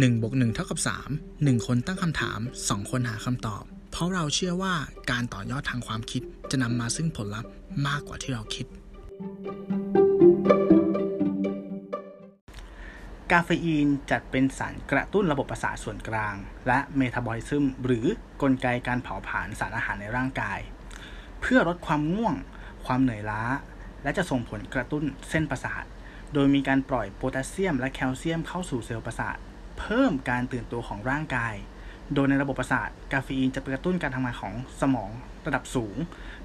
1บวก1เท่ากับ 3 1 คนตั้งคำถาม 2 คนหาคำตอบ เพราะเราเชื่อว่าการต่อยอดทางความคิดจะนำมาซึ่งผลลัพธ์มากกว่าที่เราคิด กาเฟอีนจัดเป็นสารกระตุ้นระบบประสาทส่วนกลาง และเมตาบอลิซึมหรือกลไกการเผาผลาญสารอาหารในร่างกาย เพื่อลดความง่วง ความเหนื่อยล้า และจะส่งผลกระตุ้นเส้นประสาท โดยมีการปล่อยโพแทสเซียมและแคลเซียมเข้าสู่เซลล์ประสาท เพิ่มการตื่นตัวของร่างกาย โดยในระบบประสาทกาเฟอีนจะไปกระตุ้นการทำงานของสมองระดับสูง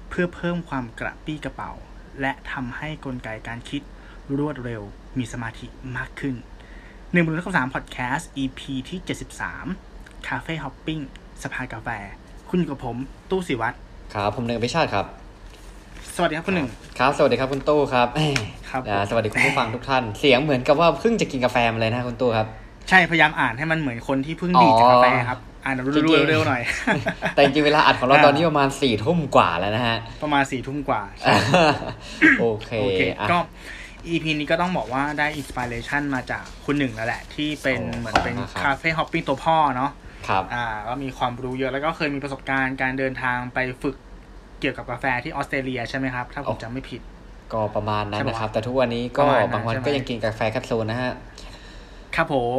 เพื่อเพิ่มความกระปรี้กระเปร่า และทำให้กลไกการคิดรวดเร็วมีสมาธิมากขึ้นหนึ่งบนข้อสามพอดแคสต์ EP ที่ 73 คาเฟ่ hopping สภากาแฟ คุณอยู่กับผมตู้สิวัตรครับผมหนึ่งพิชาติครับ สวัสดีครับคุณหนึ่งครับ สวัสดีครับคุณตู้ครับเอ้ยครับอ่าสวัสดีคุณผู้ฟังทุกท่าน เสียงเหมือนกับว่าเพิ่งจะกินกาแฟมาเลยนะคุณตู้ครับ ใช่พยายามอ่านให้มันเหมือนคนที่เพิ่งดีดจากกาแฟครับอ่านจริงๆเร็วๆหน่อย แต่จริงๆเวลาอัดของเราอ่าตอนนี้ประมาณสี่ทุ่มกว่าแล้วนะฮะ ประมาณสี่ทุ่มกว่า โอเคโอเคอะก็ EP นี้ก็ต้องบอกว่าได้ inspiration มาจากคุณหนึ่งแล้วแหละ ที่เป็นโอ้เหมือนเป็นขอบคุณมากครับคาเฟ่ hopping ตัวพ่อเนาะครับอ่าก็มีความรู้เยอะแล้วก็เคยมีประสบการณ์การเดินทางไปฝึกเกี่ยวกับกาแฟที่ออสเตรเลียใช่ไหมครับ ถ้าผมจำไม่ผิด ก็ประมาณนั้นใช่ปะนะครับ แต่ทุกวันนี้ก็ประมาณนั้นบางวันใช่ไหมก็ยังกินกาแฟแคปซูลนะฮะ ครับผม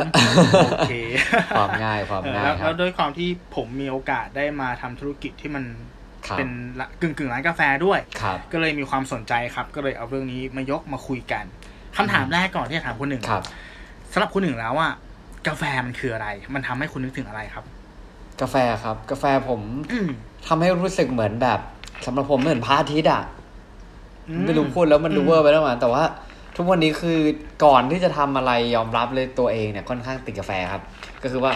โอเคความง่ายความเออง่ายแล้วคแล้รัวบด้วยความที่ผมมีโอกาสได้มาทำธุรกิจที่มันครับเป็นละกึ่งกึ่งๆร้านกาแฟด้วยครับก็เลยมีความสนใจครับ ก็เลยเอาเรื่องนี้มายกมาคุยกันคำถามแรกก่อนที่จะถามคุณหนึ่งครับสำหรับคุณหนึ่งแล้วอะกาแฟมันคืออะไร มันทำให้คุณนึกถึงอะไรครับ กาแฟครับ กาแฟผมอืมทำให้รู้สึกเหมือนแบบสำหรับผมเหมือนพระอาทิตย์อะอืไม่รู้พูดแล้วมันดูเวอร์ไปแล้วมั้งแต่ว่า ทุกวันนี้คือก่อนที่จะทำอะไรยอมรับเลยตัวเองเนี่ยค่อนข้างติดกาแฟครับ ก็คือว่า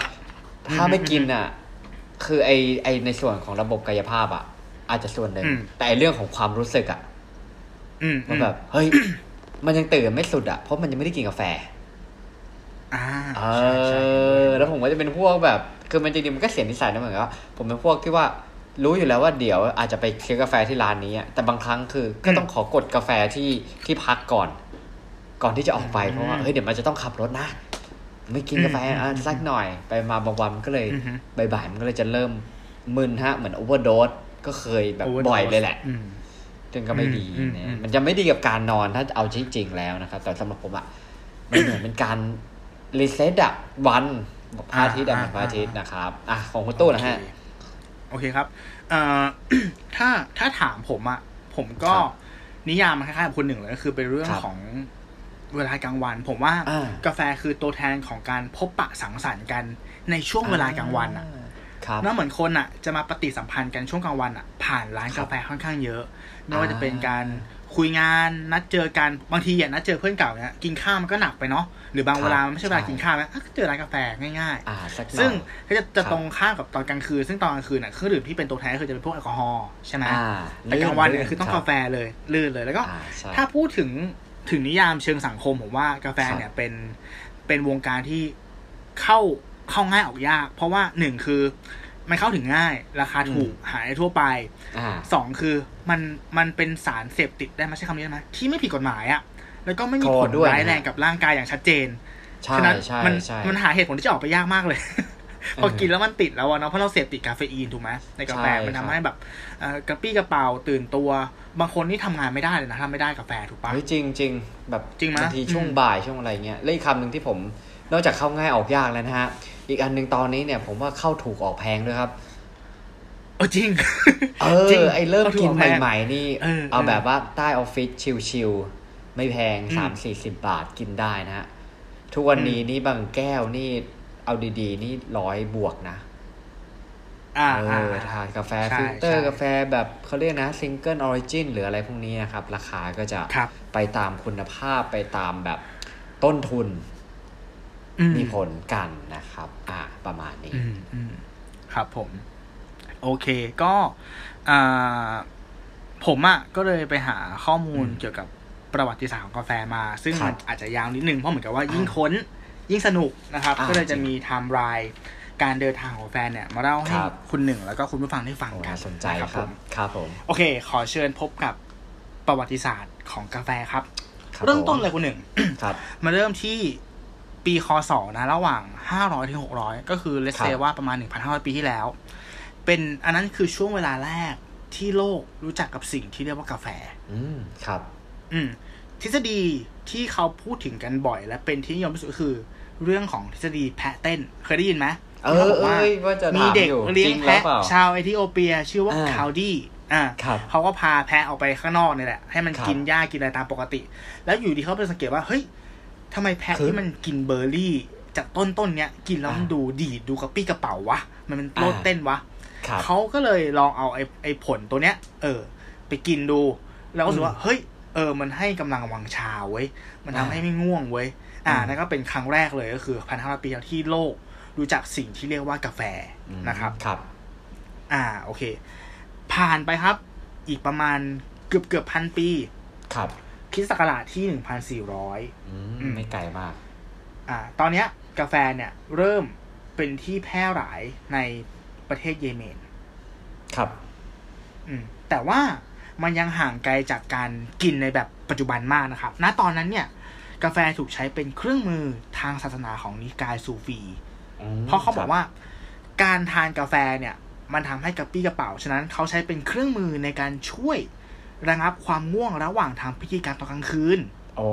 ถ้าไม่กินอะ คือไอไอในส่วนของระบบกายภาพอะ อาจจะส่วนหนึ่งอืมแต่ไอเรื่องของความรู้สึกอะอืมมันแบบเฮ้ยมันยังตื่นไม่สุดอะเพราะมันยังไม่ได้กินกาแฟอ่าเอใช่ใช่อแล้วผมก็จะเป็นพวกแบบ คือมันจริงๆมันก็เสียนิสัยนะเหมือนกับว่าผมเป็นพวกที่ว่ารู้อยู่แล้วว่าเดี๋ยวอาจจะไปซื้อกาแฟที่ร้านนี้อะแต่บางครั้งคือ ก็ต้องขอกดกาแฟที่ที่พักก่อน ก่อนที่จะออกไปเพราะว่าเฮ้ยเดี๋ยวมันจะต้องขับรถนะ ไม่กินกาแฟอะสักหน่อยไปมาบางวันมันก็เลยอือฮึบ่ายๆมันก็เลยจะเริ่มมึนฮะ เหมือนโอเวอร์โดสก็เคยแบบ Overdose บ่อยเลยแหละอืมซึ่งก็ไม่ดีอืมนะอืมมันจะไม่ดีกับการนอนถ้าเอาจริงๆแล้วนะครับแต่สำหรับผมอะมันเหมือนเป็นการรีเซ็ตอะวันพระอาทิตย์อะเหมือนพระอาทิตย์นะครับอะของคุณตู้นะฮะโอเคโอเคครับเอ่อถ้าถ้าถามผมอะผมก็ครับนิยามมันคล้ายๆกับคุณหนึ่งเลยก็คือเป็นเรื่องครับของ เวลากลางวัน ผมว่าอ่ากาแฟคือตัวแทนของการพบปะสังสรรค์กันในช่วงเวลากลางวันอะครับแล้วเหมือนคนอะจะมาปฏิสัมพันธ์กันช่วงกลางวันอะผ่านร้านครักาบแฟค่อนข้างเยอะไม่ว่าจะเป็นอ่าการคุยงานนัดเจอกันบางทีอย่างนัดเจอเพื่อนเก่าเนี่ยกินข้าวมันก็หนักไปเนาะหรือบางครับเวลามันไม่ใช่เวลาใช่กินข้าวนะอะก็เจอร้านกาแฟง่ายๆอ่าสักหน่อยซึ่งก็จะจะครับตรงข้ามกับตอนกลางคืน ซึ่งตอนกลางคืนน่ะเครื่องดื่มที่เป็นตัวแทนก็คือจะเป็นพวกแอลกอฮอล์ใช่ไหมอ่าแต่กลางวันเนี่ยคือต้องรับกาแฟเลยลื่นเลยแล้วก็อ่าใช่ถ้าพูดถึง ถึงนิยามเชิงสังคมผมว่ากาแฟครับเนี่ยเป็นเป็นวงการที่เข้าเข้าง่ายออกยาก เพราะว่าหนึ่งคือมันเข้าถึงง่าย ราคาถูกหาได้ทั่วไปอ่าสองคือมันมันเป็นสารเสพติดได้ไหมใช้คำนี้ได้ไหมที่ไม่ผิดกฎหมายอะแล้วก็ไม่มีโทผษลด้วยร้ายแรงนะกับร่างกายอย่างชัดเจนใช่ฉะนั้นใช่มันใช่มันหาเหตุผลที่จะออกไปยากมากเลย พอกินแล้วมันติดแล้วอะเนาะเพราะเราเสพติดคาเฟอีนถูกไหมในกาแฟใช่มันทำครับให้แบบเอ่อกระปี้กระเป๋าตื่นตัว บางคนนี่ทำงานไม่ได้เลยนะถ้าไม่ได้กาแฟถูกปะเฮ้ยจริงจริงแบบจริงไหมบางทีช่วงอืมบ่ายช่วงอะไรเงี้ยแล้วอีกคำหนึ่งที่ผมนอกจากเข้าง่ายออกยากแล้วนะฮะ อีกอันหนึ่งตอนนี้เนี่ยผมว่าเข้าถูกออกแพงด้วยครับเออจริง เอจริงอไอเริ่มเข้าถูกกินออกแพงใหม่ๆนี่เออเอาเออแบบว่าใต้ออฟฟิศชิลๆไม่แพงอืมสามสี่สิบบาทกินได้นะฮะทุกวันนี้นี่บางแก้วนี่ เอาดีๆ นี่ร้อยบวกนะอ่าเออ่าอทานกาแฟใช่ฟิลเตอร์ใช่กาแฟแบบเขาเรียกนะ single origin หรืออะไรพวกนี้นะครับ ราคาก็จะครับไปตามคุณภาพไปตามแบบต้นทุนอืมีผลกันนะครับ อ่า ประมาณนี้อืมอืมครับผม โอเคก็อ่าผมอะก็เลยไปหาข้อมูลอืมเกี่ยวกับประวัติศาสตร์ของกาแฟมา ซึ่งครัมับนอาจจะยาวนิดนึงเพราะเหมือนกับว่าอ่ายิ่ยิ่งค้น ยิ่งสนุกนะครับอ่าก็เลยจะจริงมีไทม์ไลน์การเดินทางของกาแฟเนี่ย มาเล่าให้ครับคุณหนึ่งแล้วก็คุณผู้ฟังได้ฟังโอ้กันน่าสนใจนะครับคผรับมครับผม โอเค ขอเชิญพบกับประวัติศาสตร์ของกาแฟครับครับเริ่มต้นผเลยคุณหนึ่งครับมาเริ่มที่ปีคศนะระหว่างห้าร้อยถึงหกร้อยก็คือเลสครัเซบว่าประมาณหนึ่งพันห้าร้อยปีที่แล้ว เป็นอันนั้นคือช่วงเวลาแรกที่โลกรู้จักกับสิ่งที่เรียกว่ากาแฟ อืมครับ อืมทฤษฎีที่เขาพูดถึงกันบ่อย และเป็นที่นิยมที่สุดก็คือ เรื่องของทฤษฎีแพะเต้น เคยได้ยินไหมเอที่อขาบอกว่าเอ้ยว่าจะถามมีเด็กอยู่เลี้ยจริงงหรือแพะเปล่าชาวเอธิโอเปีย ชื่อว่าอ่าคาวดี้อ่าครับเขาก็พาแพะออกไปข้างนอกนี่แหละ ให้มันครับกินหญ้ากินอะไรตามปกติ แล้วอยู่ดีเขาไปสังเกตว่าเฮ้ยทำไมแพะคือที่มันกินเบอร์รี่ จากต้นต้นเนี้ยกินแล้วมันอ่าดูดีดดูกระปี้กระเป๋าวะมันเป็นโลดอ่าเต้นวะครับเขาก็เลยลองเอาไอ้ไอ้ผลตัวเนี้ย เออ ไปกินดู แล้วก็รู้สึกว่าเฮ้ยเออ มันให้กำลังวังชาเว้ย มันทำอ่าให้ไม่ง่วงเว้ย อ่าอืมนั่นก็เป็นครั้งแรกเลยก็คือพันห้าร้อยปีแล้วที่โลกรู้จักสิ่งที่เรียกว่ากาแฟอืมนะครับ ครับ อ่า โอเค ผ่านไปครับ อีกประมาณเกือบเกือบพันปี ครับคริสต์ศักราชที่หนึ่งพันสี่ร้อยอืมอืมไม่ไกลมาก อ่า ตอนเนี้ย กาแฟเนี่ย เริ่มเป็นที่แพร่หลายในประเทศเยเมน ครับ อืม แต่ว่ามันยังห่างไกลจากการกินในแบบปัจจุบันมากนะครับ ณ ตอนนั้นเนี่ย กาแฟถูกใช้เป็นเครื่องมือทางศาสนาของนิกายซูฟีอืมเพราะเขาบอกคว่าการทานกาแฟเนี่ย มันทำให้กระปี้กระเป๋า ฉะนั้นเขาใช้เป็นเครื่องมือในการช่วยระงับความง่วงระหว่างทำพิธีการตอนกลางคืนโอ้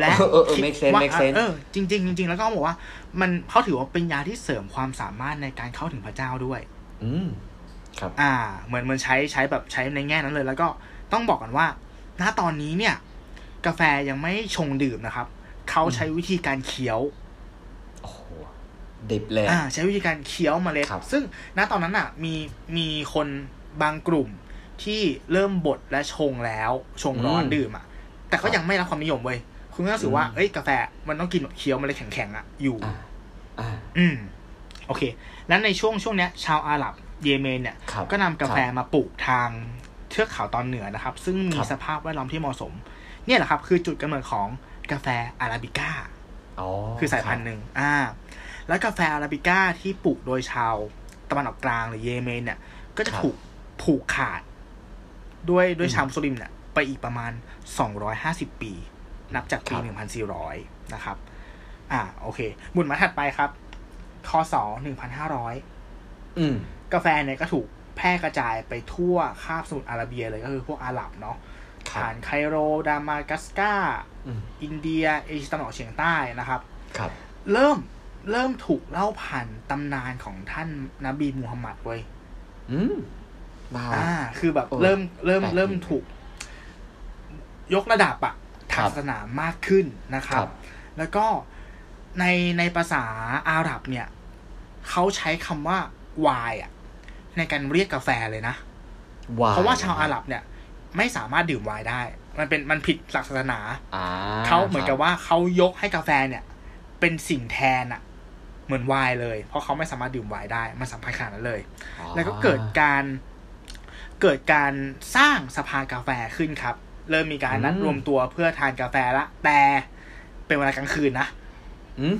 และเออเออเออคิด make sense ว่า make sense เออจริงๆจริงๆแล้วก็บอกว่า มันเขาถือว่าเป็นยาที่เสริมความสามารถในการเข้าถึงพระเจ้าด้วย อืมครับ อ่า เหมือนมันใช้ใช้แบบใช้ในแง่นั้นเลย แล้วก็ต้องบอกกันว่า ณตอนนี้เนี่ย กาแฟยังไม่ชงดื่มนะครับ เขาใช้วิธีการเคี้ยวโอ้โหดิบเลยอ่าใช้วิธีการเคี้ยวเมล็ดครับซึ่งณตอนนั้นอะ มีมีคนบางกลุ่มที่เริ่มบดและชงแล้วชงร้อนดื่มอะ แต่ก็ยังไม่รับความนิยมเว้ยคุณก็รู้สึกว่าเอ้ยกาแฟมันต้องกินแบบเคี้ยวเมล็ดแข็งๆอะอยู่อ่าอ่าอืมโอเค แล้วในช่วงช่วงเนี้ย ชาวอาหรับเยเมนเนี่ยครับก็นำกาแฟมาปลูกทางเทือกเขาตอนเหนือนะครับ ซึ่งมีครับสภาพแวดล้อมที่เหมาะสม เนี่ยแหละครับ คือจุดกำเนิดของกาแฟอาราบิก้าอ๋อคือสายพันธุ์หนึ่งอ่า แล้วกาแฟอาราบิก้าที่ปลูกโดยชาวตะวันออกกลางหรือเยเมนเนี่ย ก็จะถูกผูกขาด ด้วยด้วยชาวมุสลิมเนี่ยไปอีกประมาณ250ปี นับจากปี1,400นะครับ อ่า โอเคหมุนมาถัดไปครับคศ1,500อืมกาแฟเนี่ยก็ถูกแพร่กระจายไปทั่วคาบสมุทรอาระเบียเลยก็คือพวกอาหรับเนาะครับ ผ่านไคโรดามากัสกาอืมอินเดียเอเชียตะวันออกเฉียงใต้นะครับครับ เริ่มเริ่มถูกเล่าผ่านตำนานของท่านนบีมูฮัมหมัดเว้ยอืมบ้าอ่า คือแบบเออเริ่มเริ่มแปลกดีเริ่มถูก ยกระดับอะทางครับศาสนามากขึ้นนะครับครับ แล้วก็ในในภาษาอาหรับเนี่ย เขาใช้คำว่าวายอะในการเรียกกาแฟเลยนะวายเพราะว่าชาวอาหรับเนี่ย ไม่สามารถดื่มไวน์ได้ มันเป็นมันผิดหลักศาสนาอ่าเขาเหมือนกับครับว่าเขายกให้กาแฟเนี่ย เป็นสิ่งแทนอะเหมือนไวน์เลย เพราะเขาไม่สามารถดื่มไวน์ได้ มันสำคัญขนาดนั้นเลยอ๋อแล้วก็เกิดการเกิดการสร้างสภากาแฟขึ้นครับ เริ่มมีการนัดรวมตัวเพื่อทานกาแฟละ แต่เป็นเวลากลางคืนนะอืม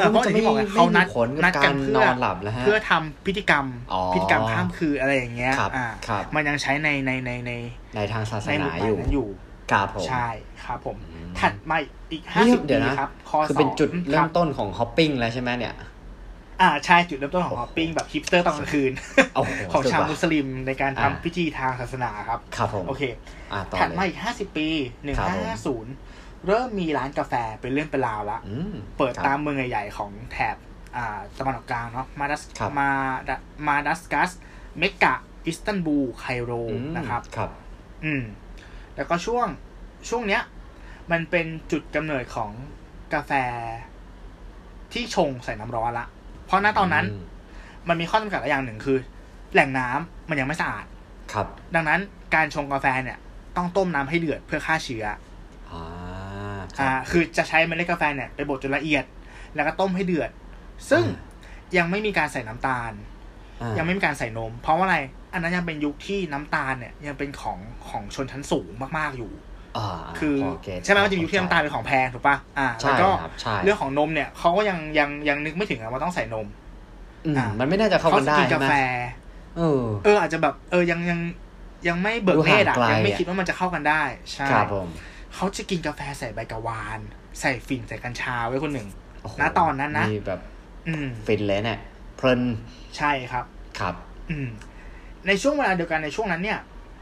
เออเพราะอย่างที่บอกไงเขานัดผลนักับดกักานรเพื่นออนหลับแล้วฮะเพื่อทำพิธีกรรมอ๋อพิธีกรรมข้ามคืนอะไรอย่างเงี้ยครับอ่าครับมันยังใช้ในในในในในทางศาสในหนามู่บ้านอยู่นั้นอยู่ครับผมใช่ครับผมอืมถัดมาอีกห้านี่สิบเดี๋ปียวนะครับคคือเป็นจุดสงเริ่คมบต้นของฮอปปิ้งแล้วใช่ไหมเนี่ยอ่าใช่จุดเริ่มต้นของฮอปปิ้งแบบฮิปสเตอร์ตอนกลางคืนโอ้โหของชาวสุดว่ะมุสลิมในการทำอ่าพิธีทางศาสนาครับ ครับผมโอเคอ่าต่อถัดเลมายอีกห้าสิบปีหนึ่งครับห้าผมห้าศูนย์ เริ่มมีร้านกาแฟเป็นเรื่องเป็นราวละอืมเปิดครับตามเมืองใหญ่ๆของแถบอ่าตะวันออกกลางเนาะมาดัสครับมาดะมาดัสกัสเมกะอิสตันบูลไคโรอืมนะครับครับ อืม แล้วก็ช่วงช่วงเนี้ย มันเป็นจุดกำเนิดของกาแฟที่ชงใส่น้ำร้อนละ เพราะณตอนนั้นอืมมันมีข้อจำกัดหลายอย่างหนึ่งคือ แหล่งน้ำมันยังไม่สะอาด ครับ ดังนั้นการชงกาแฟเนี่ย ต้องต้มน้ำให้เดือดเพื่อฆ่าเชื้ออ่าค อ่ารับคือจะใช้เมล็ดกาแฟเนี่ยไปบดจนละเอียด แล้วก็ต้มให้เดือด ซึ่งอ่ยังไม่มีการใส่น้ำตาลอ่ายังไม่มีการใส่นม เพราะว่าอะไร อันนั้นยังเป็นยุคที่น้ำตาลเนี่ยยังเป็นของของชนชั้นสูงมากๆอยู่อ่าคือพเก็ตใช่ไหมมันจะมียุคที่น้ำตาลเป็นของแพงถูกปะอ่าใช่แล้วก็ครับใช่เรื่องของนมเนี่ยเขาก็ยังยังยังนึกไม่ถึงอะว่าต้องใส่นมอืมอ่ามัมันไม่น่าจะเข้ากันได้กินใช่กาไหมแฟเออ เอออาจจะแบบ เออยังยังยังไม่เบิกเนตรอะดูห่างไกลยังไม่อะคิดว่ามันจะเข้ากันได้ ใช่ครับผม เขาจะกินกาแฟใส่ใบกะวาน ใส่ฝิ่นใส่กัญชาไว้คนหนึ่งโอ้โหณตอนนั้นนะมีแบบ อืมฟินเลยเนี่ยเพลินใช่ครับ ครับ อืม ในช่วงเวลาเดียวกันในช่วงนั้นเนี่ย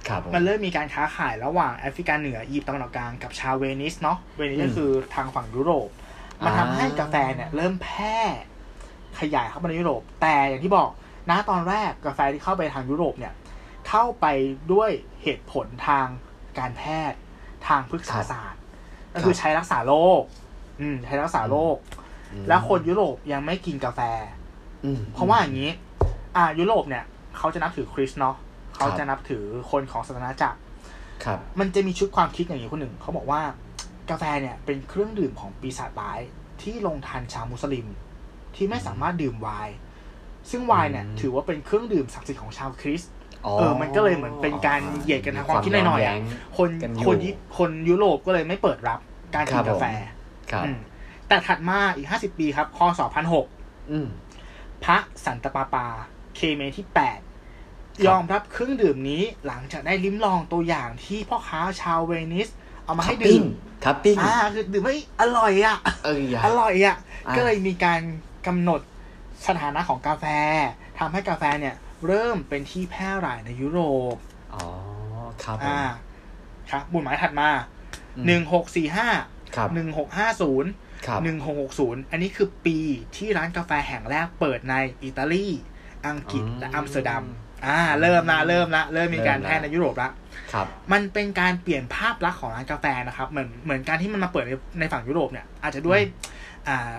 ครับผมมันเริ่มมีการค้าขายระหว่างแอฟริกาเหนืออียิปต์ตะวันออกกลางกับชาวเวนิสเนาะเวนิสก็คือทางฝั่งยุโรปมันทำให้กาแฟเนี่ยเริ่มแพร่ขยายเข้ามาในยุโรป แต่อย่างที่บอกนะตอนแรกกาแฟที่เข้าไปทางยุโรปเนี่ย เข้าไปด้วยเหตุผลทางการแพทย์ ทางพฤกษศาสตร์ ก็คือใช้รักษาโรคอืม ใช้รักษาโรคอืมแล้วคนยุโรปยังไม่กินกาแฟอืมเพราะว่าอย่างนี้ อ่า ยุโรปเนี่ย เขาจะนับถือคริสต์เนาะเขาครับจะนับถือคนของศาสนาจักรครับ มันจะมีชุดความคิดอย่างนี้คนหนึ่ง เขาบอกว่ากาแฟเนี่ยเป็นเครื่องดื่มของปีศาจร้ายที่ลงทันชาวมุสลิม ที่ไม่สามารถดื่มไวน์ซึ่งไวน์เนี่ยอืมถือว่าเป็นเครื่องดื่มศักดิ์สิทธิ์ของชาวคริสต์อ๋อ เออมันก็เลยเหมือนเป็นการเหยียดกันทางความคิดหน่อยๆวามอะย้งคนกันอยู่คนยิคนยุโรปก็เลยไม่เปิดรับการกิครันบกาแฟครับอืมแต่ถัดมาอีกห้าสิบปีครับคศพันหกอืมพระสันตะปาปา เคเมที่แปดยอมรับเครื่องดื่มนี้หลังจากได้ลิ้มลองตัวอย่างที่พ่อค้าชาวเวนิส เอามาให้ดื่มครับปิ้งอ่าคือดื่มไม่อร่อยอะเอ้ยอย่าอร่อยอะอ่าก็เลยมีการกำหนดสถานะของกาแฟทำให้กาแฟเนี่ย เริ่มเป็นที่แพร่หลายในยุโรป อ๋อ ครับผมอ่า ครับบุญหมายถัดมาอืมหนึ่งหกสี่ห้าครับหนึ่งหกห้าศูนย์ครับหนึ่งหกหกศูนย์อันนี้คือปีที่ร้านกาแฟแห่งแรกเปิดในอิตาลี อังกฤษอืมและอัมสเตอร์ดัม อ่า เริ่มละเริ่มละเริ่มมีการเริ่มละแพร่ในยุโรปละครับ มันเป็นการเปลี่ยนภาพลักษณ์ของร้านกาแฟนะครับ เหมือนเหมือนการที่มันมาเปิดในในฝั่งยุโรปเนี่ย อาจจะด้วย อ่า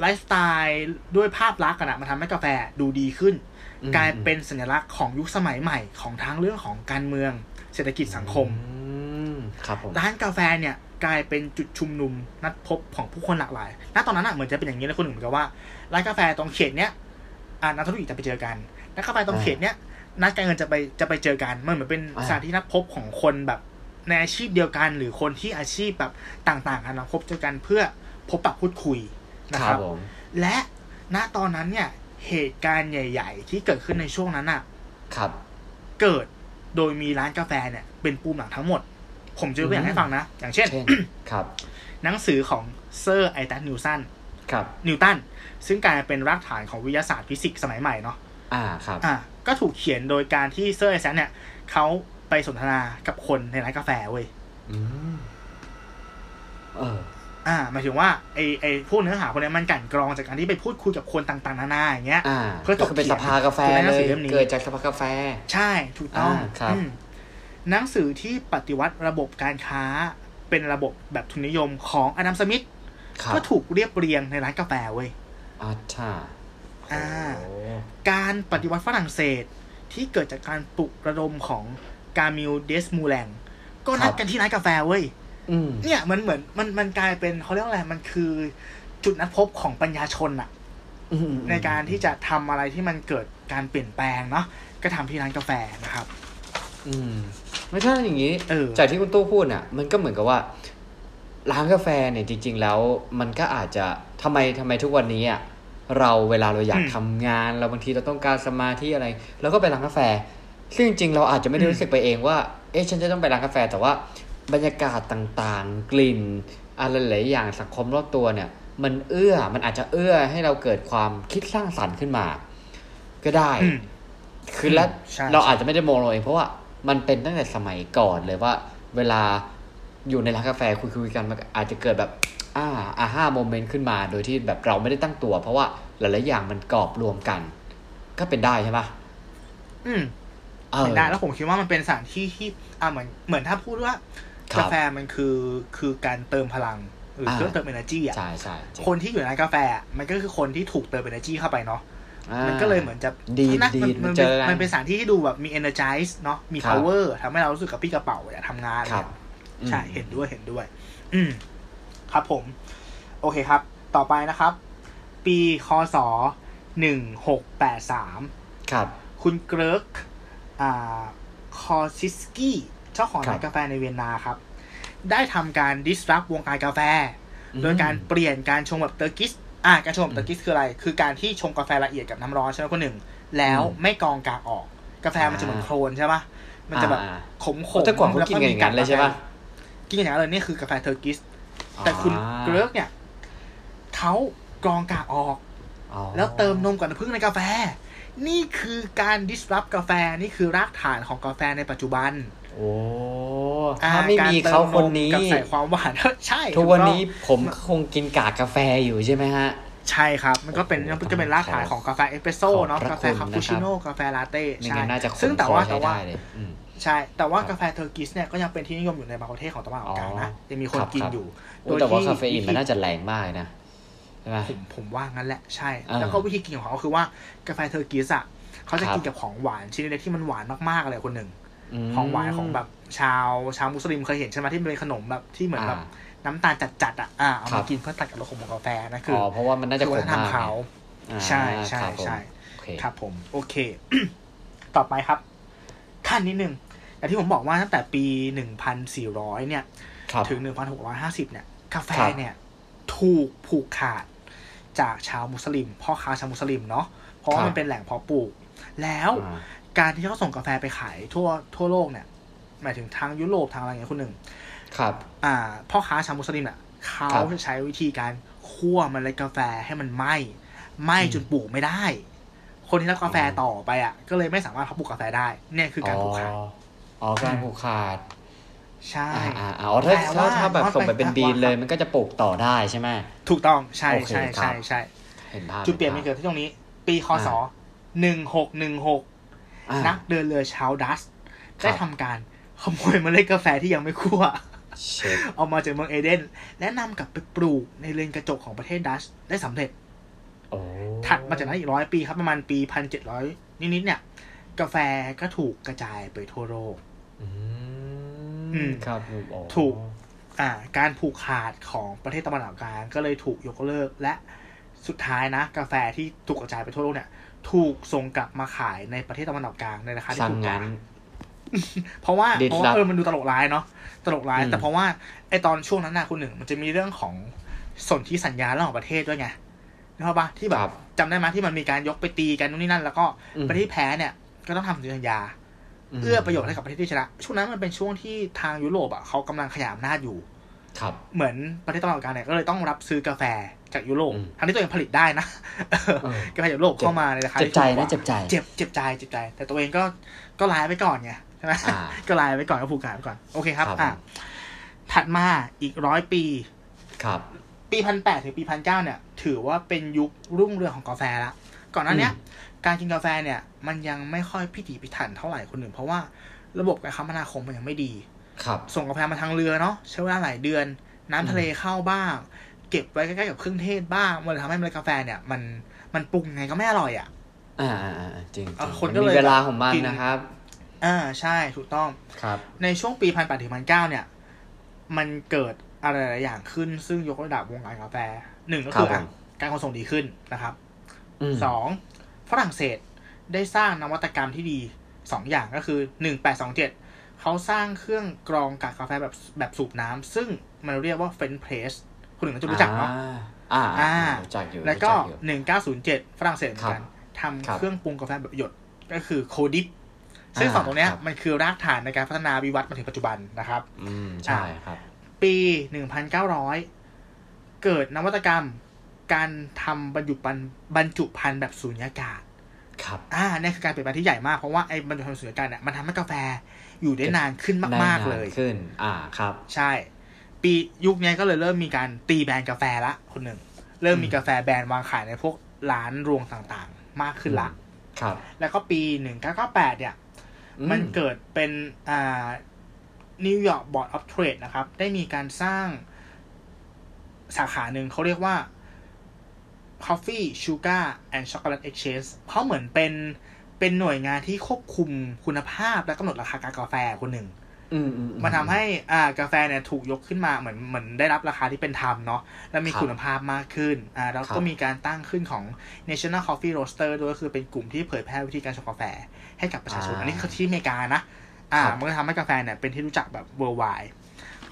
ไลฟ์สไตล์ด้วยภาพลักษณ์กันอะมันทำให้กาแฟดูดีขึ้นอืม กลายเป็นสัญลักษณ์ของยุคสมัยใหม่ของทั้งเรื่องของการเมือง เศรษฐกิจสังคมอืมครับผมร้านกาแฟเนี่ยกลายเป็นจุดชุมนุมนัดพบของผู้คนหลากหลาย ณ ตอนนั้นอะเหมือนจะเป็นอย่างนี้นะคุณหนึ่งเหมือนกับว่าร้านกาแฟตรงเขตเนี้ยอ่านักธุรกิจจะไปเจอกันนักกาแฟตรงเขตเนี้ยนักการเงินจะไปจะไปเจอกันมันเหมือนเป็นอ่าสถานที่นัดพบของคนแบบในอาชีพเดียวกัน หรือคนที่อาชีพแบบต่างๆกันนะพบเจอกันเพื่อพบปะพูดคุยนะคครัรับบผมและณตอนนั้นเนี่ย เหตุการณ์ใหญ่ ๆ ที่เกิดขึ้นในช่วงนั้นอะ ครับ เกิดโดยมีร้านกาแฟเนี่ย เป็นปูมหลังทั้งหมด ผมจะยกตัวอย่างให้ฟังนะ อย่างเช่นเช่นครับ หนังสือของเซอร์ไอแซคนิวตันครับ นิวตัน ซึ่งกลายเป็นรากฐานของวิทยาศาสตร์ฟิสิกส์สมัยใหม่เนาะ อ่า ครับ อะก็ถูกเขียนโดยการที่เซอร์ไอแซคเนี่ย เขาไปสนทนากับคนในร้านกาแฟเว้ย อืม เออ อ่าหมายถึงว่าไอไอพวกเนื้อหาพวกเนี้ยมันกลั่นกรองจากการที่ไปพูดคุยกับคนต่างๆนานาอย่างเงี้ยอ่าเพื่อถกก็คือเป็นเถียสงภากาแฟคือในหนัเลงสืยอเล่มนี้เกิดจากสภากาแฟ ใช่ถูกต้องอ่าครับอืมหนังสือที่ปฏิวัติระบบการค้าเป็นระบบแบบทุนนิยมของอดัมสมิธครับก็ถูกเรียบเรียงในร้านกาแฟเว้ยอ่าใช่อ่าโอ้การปฏิวัติฝรั่งเศสที่เกิดจากการปลุกระดมของกามิลเดสมูแลงก็นัดกันที่ร้านกาแฟเว้ยอืม เนี่ยมันเหมือนมันมันกลายเป็นเขาเรียกว่าอะไรมันคือจุดนัดพบของปัญญาชนอะอืมในการที่จะทำอะไรที่มันเกิดการเปลี่ยนแปลงเนาะก็ทำที่ร้านกาแฟนะครับ อืม ไม่ใช่อย่างนี้เออจากที่คุณตู้พูดน่ะ มันก็เหมือนกับว่า ร้านกาแฟเนี่ยจริง ๆ แล้ว มันก็อาจจะทำไมทำไมทุกวันนี้อะเราเวลาเราอยากทำงาน เราบางทีเราต้องการสมาธิอะไรเราก็ไปร้านกาแฟ ซึ่งจริงๆเราอาจจะไม่ได้รู้สึกไปเองว่า เอ๊ะฉันจะต้องไปร้านกาแฟแต่ว่า บรรยากาศต่างๆ กลิ่นอะไรหลายๆอย่างสังคมรอบตัวเนี่ย มันเอื้อมันอาจจะเอื้อให้เราเกิดความคิดสร้างสรรค์ขึ้นมา ก็ได้อืมคือแล้วใช่เราอาจจะไม่ได้มองเราเองเพราะว่ามันเป็นตั้งแต่สมัยก่อนเลยว่า เวลาอยู่ในร้านกาแฟคุยคุยๆกันมันอาจจะเกิดแบบอ่าอาห้าโมเมนต์ขึ้นมา โดยที่แบบเราไม่ได้ตั้งตัว เพราะว่าหลายๆอย่างมันกรอบรวมกัน ก็เป็นได้ใช่ปะอืมเออเป็นได้แล้วผมคิดว่ามันเป็นสถานที่ที่ อ่าเหมือนเหมือนถ้าพูดว่าครับ กาแฟมันคือคือการเติมพลังหรืออาเครื่องเติม energy อะใช่ใช่จริงคนที่อยู่ในร้านกาแฟอะมันก็คือคนที่ถูกเติม energy เข้าไปเนาะอ่ามันก็เลยเหมือนจะดีดนะดีมันดมันเจเป็นอกันมันเป็นสถานที่ที่ดูแบบมี energize เนาะมีครับ power ทำให้เรารู้สึกกับพี่กระเป๋าอยากทำงานครับใช่อืมเห็นด้วยเห็นด้วย อืมครับผม โอเคครับ ต่อไปนะครับ ปีคศหนึ่งหกแปดสามครับ คุณเกริกอ่าคอซิสกี้ เจ้าของครับร้านกาแฟในเวียนนาครับ ได้ทำการ disrupt วงการกาแฟอืมโดยการเปลี่ยนการชงแบบ Turkish อ่าการชงแบบอืม Turkish คืออะไร คือการที่ชงกาแฟละเอียดกับน้ำร้อนใช่ไหมคุณหนึ่ง แล้วอืมไม่กรองกากออก กาแฟมันจะเหมือนโคลนใช่ปะมันจะแบบอ่าขมขมแต่ก่อนเขากินกันอย่างนั้นเลยใช่ปะกินอย่างนั้นเลยนี่คือกาแฟ Turkish แต่คุณอ่าเกริกเนี่ยเขากรองกากออกอ๋อแล้วเติมนมกับน้ำผึ้งในกาแฟ นี่คือการ disrupt กาแฟ นี่คือรากฐานของกาแฟในปัจจุบัน โอ้อ่ถ้าไม่มีเขาคนนี้การเติมมกับใส่ความหวานใช่ ทุกวันนี้ถูกต้องผมคงกินกากกาแฟอยู่ใช่ไหมฮะ ใช่ครับ มันก็เป็นโอ้โหมันจะเป็นรากฐานของกาแฟเอสเปรสโซ่ขอบเนาะพระกาแฟคุณคาปูชิโน่นะครับกาแฟลาเต้ไม่ใช่งั้นน่าจะขซึ่งมแต่คอว่าใช้แต่ว่าได้เลยอืมใช่ แต่ว่าครับกาแฟ Turkish เนี่ยก็ยังเป็นที่นิยมอยู่ในบางประเทศของตะวันออกกลางนะอ๋อยังมีคนครับกินครับอยู่โอ้แต่ว่าคาเฟอีนมันน่าจะแรงมากเลยนะใช่ไหมผมผมว่างั้นแหละใช่อ่าแล้วก็วิธีกินของเขาคือว่ากาแฟ Turkish อะเขาจะครับกินกับของหวานชนิดเล็กที่มันหวานมากๆเลยคนหนึ่งม ของหวานของแบบชาวชาวมุสลิมเคยเห็นใช่ไหมที่มันเป็นขนมแบบที่เหมือนแบบอ่าน้ำตาลจัดๆอะอ่าเอาครัมาบกินเพื่อตัดกับรสของกาแฟนะคืออ๋อเพราะว่ามันน่าจะคือขวัฒมนธรรมมากเขาอ่าใช่ใช่ครับผมใช่โอเคครับผมโอเค ต่อไปครับขั้นนิดนึงอย่างที่ผมบอกว่าตั้งแต่ปี1,400เนี่ยครับถึง1,650เนี่ย กาแฟครับเนี่ยถูกผูกขาดจากชาวมุสลิมพ่อค้าชาวมุสลิมเนาะเพราะว่าครับมันเป็นแหล่งเพาะปลูก แล้วอ่า การที่เขาส่งกาแฟไปขายทั่วทั่วโลกเนี่ย หมายถึงทางยุโรปทางอะไรเงี้ยคนหนึ่งครับ อ่า พ่อค้าชาวมุสลิมอะเขาครับจะใช้วิธีการคั่วเมล็ดกาแฟให้มันไหม้ไหม้จนปลูกไม่ได้ คนที่รับกาแฟต่อไปอะ ก็เลยไม่สามารถเพาะปลูกกาแฟได้ เนี่ยคือการผูกขาดอ๋ออ๋อการผูกขาดใช่อ่าอ่าอ่าอ๋อถ้าแต่ถ้าว่าถ้าแบบว่าส่งไปเป็นไปบีนเลยว่ามันก็จะปลูกต่อได้ใช่ไหมถูกต้องใช่โอเคใช่ครัใช่บใช่เห็นภาพจุดเปลี่ยนมันห็เกิดที่ตรงนี้ ปีคศหนึ่งหกหนึ่งหกอ่า นักเดินเรือชาวดัสครับได้ทำการขโมยเมล็ดกาแฟที่ยังไม่คั่วเช็ดเอามาจากเมืองเอเดน และนำกลับไปปลูกในเรือนกระจกของประเทศดัชได้สำเร็จโอ้ถัดมาจากนั้นอีกร้อยปีครับประมาณปีพันเจ็ดร้อยนิดๆเนี่ย กาแฟก็ถูกกระจายไปทั่วโลกอือืมมครับอ๋อถูก อ่า การผูกขาดของประเทศตะวันออกกลางก็เลยถูกยกเลิกและสุดท้ายนะ กาแฟที่ถูกกระจายไปทั่วโลกเนี่ย ถูกส่งกลับมาขายในประเทศตะวันออกกลางในราคาที่สั่งถูกกว่างั้นเพราะว่าดิดเพราะว่าลับเออมันดูตลกร้ายเนาะตลกร้ายอืมแต่เพราะว่าไอตอนช่วงนั้นน่ะคุณหนึ่งมันจะมีเรื่องของสนธิสัญญาระหว่างประเทศด้วยไงนึกภาพปะที่แบครับบจำได้ไหมที่มันมีการยกไปตีกันนู่นนี่นั่น แล้วก็อืมประเทศที่แพ้เนี่ย ก็ต้องทำสนธิสัญญาเอื้อประโยชน์ให้กับประเทศที่ชนะ ช่วงนั้นมันเป็นช่วงที่ทางยุโรปอะเขากำลังขยายอำนาจอยู่ ครับ เหมือนประเทศตะวันออกกลางเนี่ยก็เลยต้องรับซื้อกาแฟ จากยุโรปอืมทั้งที่ตัวเองผลิตได้นะเออกาแฟจากยุโรปเข้ามาในราคาเจ็บที่ใจถูกกนะว่าเจ็บใจ เจ็บเจ็บใจเจ็บใจ แต่ตัวเองก็ก็ลายไปก่อนไงใช่ไหมอ่าก็ลายไปก่อนก็ผูกขาดไปก่อน โอเคครับครับ อะถัดมาอีกร้อยปี ครับ ปีพันแปดถึงปีพันเก้าเนี่ย ถือว่าเป็นยุครุ่งเรืองของกาแฟละก่อนหน้าเนี้ยการกินกาแฟเนี่ย มันยังไม่ค่อยพิถีพิถันเท่าไหร่คนหนึ่งเพราะว่าระบบการคมนาคมมันยังไม่ดี ครับ ส่งกาแฟมาทางเรือเนาะใช้เวลาหลายเดือน น้ำทะเลเข้าบ้าง เก็บไว้ใกล้ๆกับเครื่องเทศบ้าง มันเลยทำให้เมล็ดกาแฟเนี่ย มันมันปรุงไงก็ไม่อร่อยอะ อ่าอ่าอ่าจริงเออจริงคนมันก็มีเลยเวลาของมันกินนะครับ อ่าใช่ถูกต้องครับ ในช่วงปีพันแปดถึงพันเก้าเนี่ย มันเกิดอะไรหลายอย่างขึ้น ซึ่งยกระดับวงการกาแฟหนึ่งก็คือครับอะผมการขนส่งดีขึ้นนะครับมสองฝรั่งเศสได้สร้างนวัตกรรมที่ดีสองอย่างก็คือหนึ่งแปดสองเจ็ดเขาสร้างเครื่องกรองกากกาแฟแบบแบบสูบน้ำซึ่งมันเรียกว่าเฟนเพรส คนหนึ่งก็จะรู้จักเนาะอ่าอ่าอ่ารู้จักอยู่แล้วก็รู้จัอยู่หนึ่งเก้าศูนย์เจ็ดฝรั่งเศสเหมือนกันครับทำเครื่องปรุงกาแฟแบบหยดก็คือโคดิฟซึ่งอ่าสองตรงเนี้ยครับมันคือรากฐานในการพัฒนาวิวัฒน์มาถึงปัจจุบันนะครับ อืมใช่ครับ ปีหนึ่งพันเก้าร้อยเกิดนวัตกรรมการทำบรรจุภัณฑ์บรรจุภัณฑ์แบบสูญญากาศ ครับ อ่าเนี่ยคือการเปลี่ยนแปลงที่ใหญ่มาก เพราะว่าไอ้บรรจุภัณฑ์สูญญากาศเนี่ยมันทำให้กาแฟอยู่ได้นานขึ้นมาก ๆ เลยได้นนขึ้น อ่าครับ ใช่ ปียุคนี้ก็เลยเริ่มมีการตีแบรนด์กาแฟละคนหนึ่ง เริ่มมีอืมกาแฟแบรนด์วางขายในพวกร้านรวงต่างๆ มากขึ้นละครับ แล้วก็ปีหนึ่งเก้าเก้าแปดเนี่ยอืมมันเกิดเป็นอ่า New York Board of Trade นะครับ ได้มีการสร้างสาขาหนึ่งเขาเรียกว่า Coffee Sugar and Chocolate Exchange เพราะเหมือนเป็นเป็นหน่วยงานที่ควบคุมคุณภาพและกำหนดราคากากาแฟคนหนึ่งอื มอืมมันทำให้อ่ากาแฟเนี่ยถูกยกขึ้นมาเหมือนเหมือนได้รับราคาที่เป็นธรรมเนาะและมีครับคุณภาพมากขึ้นอ่าแล้วครัก็บมีการตั้งขึ้นของ National Coffee Roaster ด้วยก็คือเป็นกลุ่มที่เผยแพร่วิธีการชงกาแฟให้กับประชาชนอ่าอันนี้คือที่อเมริกานะอ่าครับมันก็ทำให้กาแฟเนี่ยเป็นที่รู้จักแบบ worldwide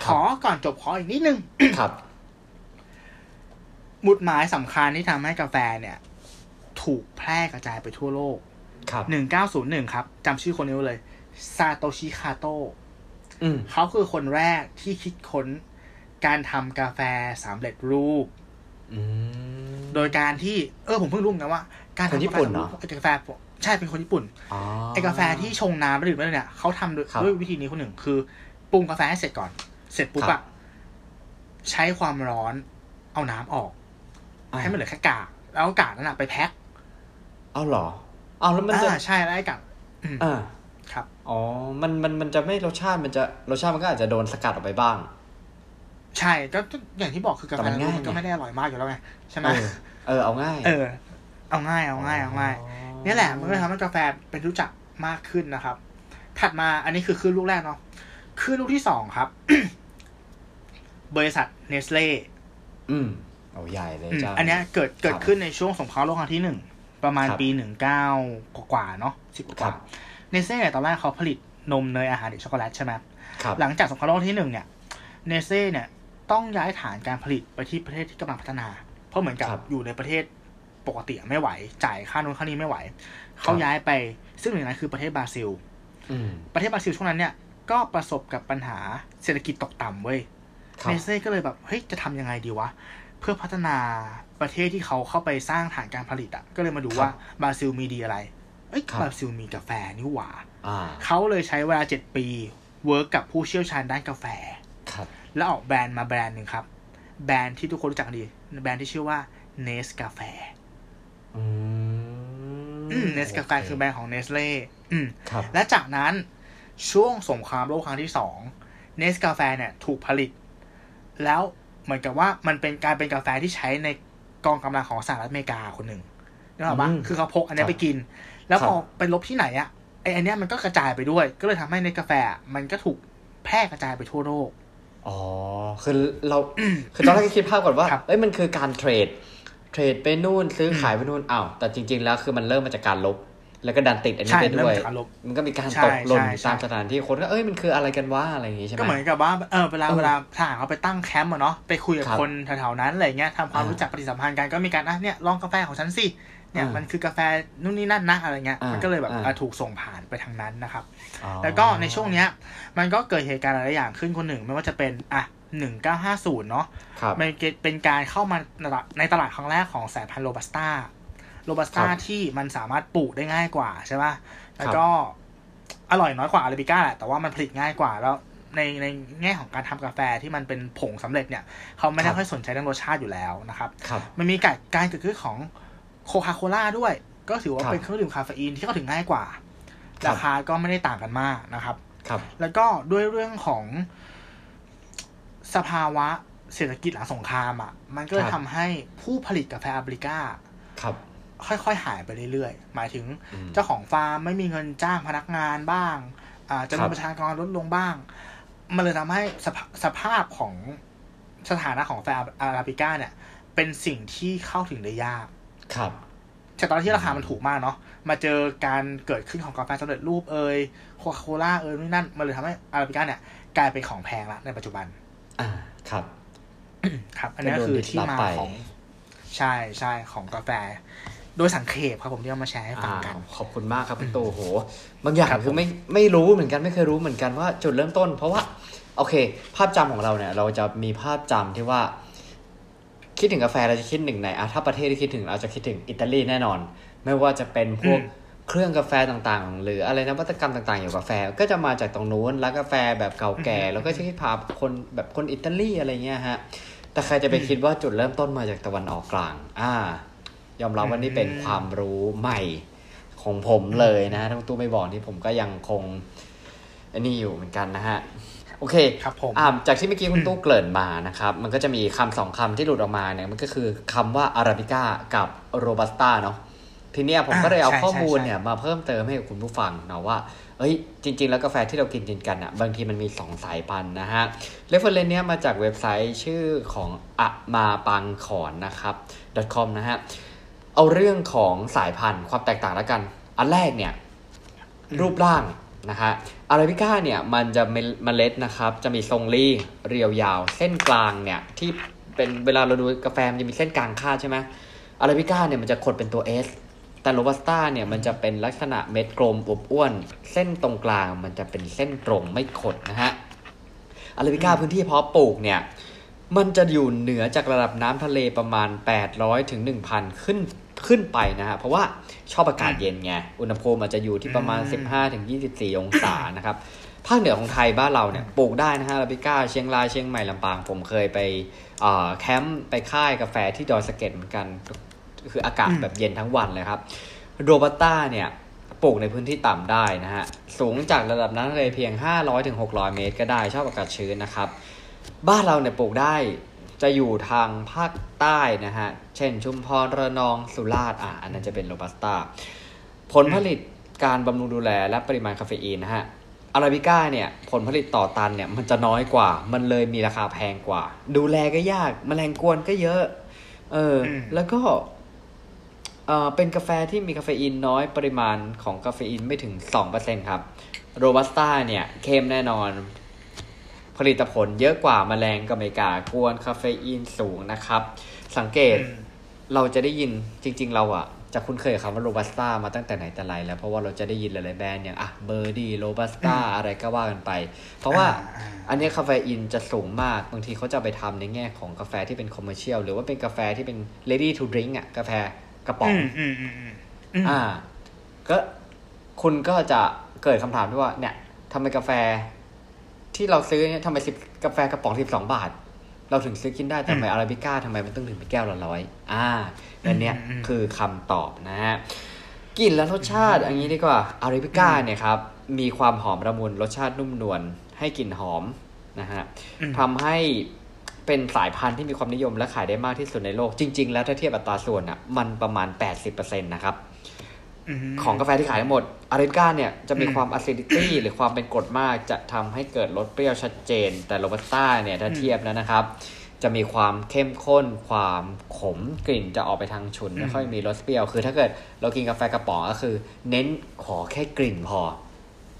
คขรับอก่อนจบขออีกนิดนึงครับหมุดหมายสำคัญที่ทำให้กาแฟเนี่ย ถูกแพร่กระจายไปทั่วโลก ครับ1901ครับจำชื่อคนนี้ไว้เลย ซาโตชิคาโตอืม เขาคือคนแรกที่คิดค้นการทำกาแฟสำเร็จรูปอืมโดยการที่ เออผมเพิ่งรู้เหมือนกันว่า การคนทำญี่ปุ่นเหรอกาแฟใช่เป็นคนญี่ปุ่นอ๋อไอกาแฟที่ชงน้ำแล้วดื่มได้เนี่ยเขาทำด้วยครับด้วยวิธีนี้คนหนึ่งคือปรุงกาแฟให้เสร็จก่อน เสร็จปุ๊บครัอะบใช้ความร้อนเอาน้ำออกอ่าให้มันเหลือแค่กากแล้วเอากากนั้นอะไปแพ็คเอาเหรอเอาแล้วมันจะอ่าใช่แล้วไอ้กากอืมอ่า ครับ อ๋อ มันมันมันจะไม่รสชาติมันจะรสชาติมันก็อาจจะโดนสกัดออกไปบ้าง ใช่ก็ก็อย่างที่บอกคือกาแต่แฟมันง่ายมันก็ไงไม่ได้อร่อยมากอยู่แล้วไงใช่ไหมเออเออเอาง่าย เออ เอาง่ายเอาง่ายเอาง่ายนี่แหละมันก็ทำให้กาแฟเป็นรู้จักมากขึ้นนะครับ ถัดมาอันนี้คือคลื่นลูกแรกเนาะคลื่นลูกที่สองครับ บริษัทเนสเล่อืมเอาใหญ่เลยจ้าอันเนี้ยเกิดเกิดครับขึ้นในช่วงสงครามโลกครั้งที่หนึ่งประมาณครับปีหนึ่งเก้ากว่าๆเนาะสิบกครัว่าบ เนสเล่เนี่ยตอนแรกเขาผลิตนมเนยอาหารเด็กช็อกโกแลตใช่ไหมครับหลังจากสงครามโลกที่หนึ่งเนี่ยเนสเล่เนี่ยต้องย้ายฐานการผลิตไปที่ประเทศที่กำลังพัฒนา เพราะเหมือนกับครับอยู่ในประเทศปกติไม่ไหว จ่ายค่านู้นค่านี้ไม่ไหว เขาครับย้ายไปซึ่งหนึ่งในนั้นคือประเทศบราซิลอืมประเทศบราซิลช่วงนั้นเนี่ยก็ประสบกับปัญหาเศรษฐกิจตกต่ำเว้ยครับเนสเล่ก็เลยแบบเฮ้ยจะทำยังไงดีวะ เพื่อพัฒนาประเทศที่เขาเข้าไปสร้างฐานการผลิตอะ่ะก็เลยมาดูว่าบราซิลมีดีอะไร เอ้ยครับบราซิลมีกาแฟนี่หว่าอ่าเขาเลยใช้เวลาเจ็ดปี work กับผู้เชี่ยวชาญด้านกาแฟครับ แล้วออกแบรนด์มาแบรนด์หนึ่งครับ แบรนด์ที่ทุกคนรู้จักกันดี แบรนด์ที่ชื่อว่าเนสกาแฟอืมอืมเนสกาแฟคือแบรนด์ของเนสเล่อืมครับและจากนั้นช่วงสงครามโลกครั้งที่สองเนสกาแฟเนี่ยถูกผลิต แล้วเหมือนกับว่ามันเป็นการเป็นกาแฟที่ใช้ในกองกำลังของสหรัฐอเมริกาคนหนึ่งนึกออกปะอืมคือเขาพกอันเนี้ยไปกิน แล้วครับพอไปลบที่ไหนอะไออันเนี้ยมันก็กระจายไปด้วย ก็เลยทำให้ในกาแฟมันก็ถูกแพร่กระจายไปทั่วโลก อ๋อ คือเรา คือตอนแรกก็คิดภาพก่อนว่าครับเอ้ย มันคือการเทรด เทรดไปนู่นซื้อขายไปนู่นอ้าว แต่จริง ๆ แล้วคือมันเริ่มมาจากการลบ แล้วก็ดันติดอันนี้ใช่ไปเริ่ด้มวยจากการลบมันก็มีการใช่ตกหล่นใช่ใช่ตามสถานที่คนก็เอ้ย มันคืออะไรกันวะ อะไรอย่างงี้ใช่ไหมก็เหมือนกับว่า เออ เวลาเออเวลาทหารเขาไปตั้งแคมป์อะเนาะ ไปคุยกับครับคนแถวๆนั้นอะไรเงี้ยทำความอ่ารู้รู้จักปฏิสัมพันธ์กัน ก็มีการ อะ เนี่ย ลองกาแฟของฉันสิ เนี่ยอ่ามัมันคือกาแฟนู่นนี่นั่นนะอะไรเงี้ยอ่ามัมันก็เลยแบบอ่าอะถูกส่งผ่านไปทางนั้นนะครับอ๋อแล้วก็ในช่วงเนี้ย มันก็เกิดเหตุการณ์หลายๆอย่างขึ้นคนหนึ่งไม่ว่าจะเป็นอะหนึ่งเก้าห้าศูนย์เนาะครับมันเป็นการเข้ามาในตลาดในตลาดครั้งแรกของสายพันธุ์โรบัสต้าโรบัสต้าครับที่มันสามารถปลูกได้ง่ายกว่าใช่ป่ะแล้วก็อร่อยน้อยกว่าอาราบิก้าแหละแต่ว่ามันผลิตง่ายกว่าแล้วในในแง่ของการทำกาแฟที่มันเป็นผงสำเร็จเนี่ย เขาไม่ได้ครับค่อยสนใจเรื่องรสชาติอยู่แล้วนะครับครับมันมีการการเกิดขึ้นของ โคคาโคล่าด้วย ก็ถือว่าครับเป็นเครื่องดื่มคาเฟอีนที่เข้าถึงง่ายกว่าครับราคาก็ไม่ได้ต่างกันมากนะครับ ครับ แล้วก็ด้วยเรื่องของสภาวะเศรษฐกิจหลังสงครามอะ มันก็เลยครับทำให้ผู้ผลิตกาแฟอาราบิก้าครับ ค่อยๆหายไปเรื่อยๆ หมายถึงอืมเจ้าของฟาร์มไม่มีเงินจ้างพนักงานบ้างอ่าจำนครัวนบประชากรลดลงบ้าง มันเลยทำให้สภาสภาพของสถานะของแฟร์อาราบิก้าเนี่ย เป็นสิ่งที่เข้าถึงได้ยาก ครับจากตอนที่ราคามันถูกมากเนาะมาเจอการเกิดขึ้นของกาแฟสำเร็จรูปเอยโคคาโคล่าเอยนู่นนั่นมันเลยทำให้อาราบิก้าเนี่ยกลายเป็นของแพงละในปัจจุบัน อ่าครับ ครับ อันนี้ก็โดนคือยึดที่รับมาไปของใช่ใช่ของกาแฟ โดยสังเขปครับผมที่เอามาแชร์ให้ฟังอ่ากัน ขอบคุณมากครับคุณตู่โห บางอย่างครับคือไม่ไม่รู้เหมือนกันไม่เคยรู้เหมือนกันว่าจุดเริ่มต้น เพราะว่า โอเค ภาพจำของเราเนี่ย เราจะมีภาพจำที่ว่า คิดถึงกาแฟเราจะคิดถึงไหนอะถ้าประเทศที่คิดถึงเราจะคิดถึงอิตาลีแน่นอน ไม่ว่าจะเป็นพวกอืมเครื่องกาแฟต่างๆ หรืออะไรนวัตกรรมต่างๆเกี่ยวกับกาแฟก็จะมาจากตรงนู้นแล้วกาแฟแบบเก่าแก่ แล้วก็จะคิดภาพคนแบบคนอิตาลีอะไรเงี้ยฮะแต่ใครจะไปคิดว่าจุดเริ่มต้นมาจากตะวันออกกลาง อ่า ยอมรับว่านี่เป็นความรู้ใหม่ของผมเลยนะถ้าคุณตู้ไม่บอกนี่ผมก็ยังคงอันนี้อยู่เหมือนกันนะฮะ โอเคครับผมอ่าจากที่เมื่อกี้คุณตู้เกริ่นมานะครับมันก็จะมีคำสองคำที่หลุดออกมาเนี่ยมันก็คือคำว่าอาราบิก้ากับโรบัสต้าเนาะทีเนี้ยผมก็เลยเอาอ่าใช่ข้อมูลใช่เนี่ยมาเพิ่มเติมให้กับคุณผู้ฟังเนาะว่าเอ้ยจริง ๆ แล้วกาแฟที่เรากินกินกันอะบางทีมันมีสองสายพันธุ์นะฮะเรฟเฟอร์เรนเนี้ยมาจากเว็บไซต์ชื่อของอะมาปังขอนนะครับ .com นะฮะเอาเรื่องของสายพันธุ์ความแตกต่างแล้วกัน อันแรกเนี่ยรูปร่าง นะฮะอาราบิก้าเนี่ยมันจะเมเมล็ดนะครับจะมีทรงรีเรียวยาว เส้นกลางเนี่ยที่เป็นเวลาเราดูกาแฟมันจะมีเส้นกลางคาใช่ไหมอาราบิก้าเนี่ยมันจะขดเป็นตัว S แต่โรบัสต้าเนี่ยมันจะเป็นลักษณะเม็ดกลมอวบอ้วน เส้นตรงกลางมันจะเป็นเส้นตรงไม่ขดนะฮะอาราบิก้าพื้นที่เพาะปลูกเนี่ยมันจะอยู่เหนือจากระดับน้ำทะเลประมาณ 800ถึง1,000 ขึ้น ขึ้นไปนะฮะเพราะว่าชอบอากาศเย็นไงอุณหภูมิอาจจะอยู่ที่ประมาณ 15ถึง24 องศานะครับภาคเหนือของไทยบ้านเราเนี่ยปลูกได้นะฮะอาราบิก้าเชียงรายเชียงใหม่ลำปาง ผมเคยไปแคมป์ไปค่ายกาแฟที่ดอยสะเก็ดเหมือนกัน คืออากาศแบบเย็นทั้งวันเลยครับโรบัสต้าเนี่ยปลูกในพื้นที่ต่ำได้นะฮะ สูงจากระดับน้ำทะเลเพียง 500-600 เมตรก็ได้ชอบอากาศชื้นนะครับ บ้านเราเนี่ยปลูกได้ จะอยู่ทางภาคใต้นะฮะ เช่นชุมพรระนองสุราษฎร์อะอันนั้นจะเป็นโรบัสต้า ผลผลิตการบำรุงดูแลและปริมาณคาเฟอีนนะฮะอาราบิก้าเนี่ยผลผลิตต่อตันเนี่ยมันจะน้อยกว่า มันเลยมีราคาแพงกว่า ดูแลก็ยากแมลงกวนก็เยอะ เออ แล้วก็เออเป็นกาแฟที่มีคาเฟอีนน้อยปริมาณของคาเฟอีนไม่ถึง 2%ครับโรบัสต้าเนี่ยเข้มแน่นอน ผลิตผลเยอะกว่าแมลงกัมเมกากวนคาเฟอีนสูงนะครับ สังเกตเราจะได้ยินจริง ๆ เราอะจะคุ้นเคยคำว่าโรบัสต้ามาตั้งแต่ไหนแต่ไรแล้ว เพราะว่าเราจะได้ยินหลายๆแบรนด์อย่างอะเบอร์ดี้โรบัสต้าอะไรก็ว่ากันไป เพราะว่าอันนี้คาเฟอีนจะสูงมากบางทีเขาจะไปทำในแง่ของกาแฟที่เป็น commercial หรือว่าเป็นกาแฟที่เป็น ready to drink อะกาแฟกระป๋องอ่า ก็คุณก็จะเกิดคำถามที่ว่าเนี่ยทำไมกาแฟ ที่เราซื้อเนี่ยทำไมสิบกาแฟกระป๋องสิบสองบาท เราถึงซื้อกินได้ทำไมอาราบิก้าทำไมมันต้องถึงเป็นแก้วละร้อยอ่าอันเนี้ยคือคำตอบนะฮะกลิ่นและรสชาติอันนี้ดีกว่าอาราบิก้าเนี่ยครับมีความหอมระมุนรสชาตินุ่มนวลให้กลิ่นหอมนะฮะทำให้เป็นสายพันธุ์ที่มีความนิยมและขายได้มากที่สุดในโลกจริง ๆ แล้วถ้าเทียบอัตราส่วนอะมันประมาณ 80%นะครับ ของกาแฟที่ขายทั้งหมดอาริก้าเนี่ยจะมีความอะซิดิตี้หรือความเป็นกรดมากจะทำให้เกิดรสเปรี้ยวชัดเจน แต่โรบัสต้าเนี่ยถ้าเทียบแล้วนะครับ จะมีความเข้มข้น ความขมกลิ่นจะออกไปทางฉุนไม่ค่อยมีรสเปรี้ยวคือ ถ้าเกิดเรากินกาแฟกระป๋องก็คือ เน้นขอแค่กลิ่นพอ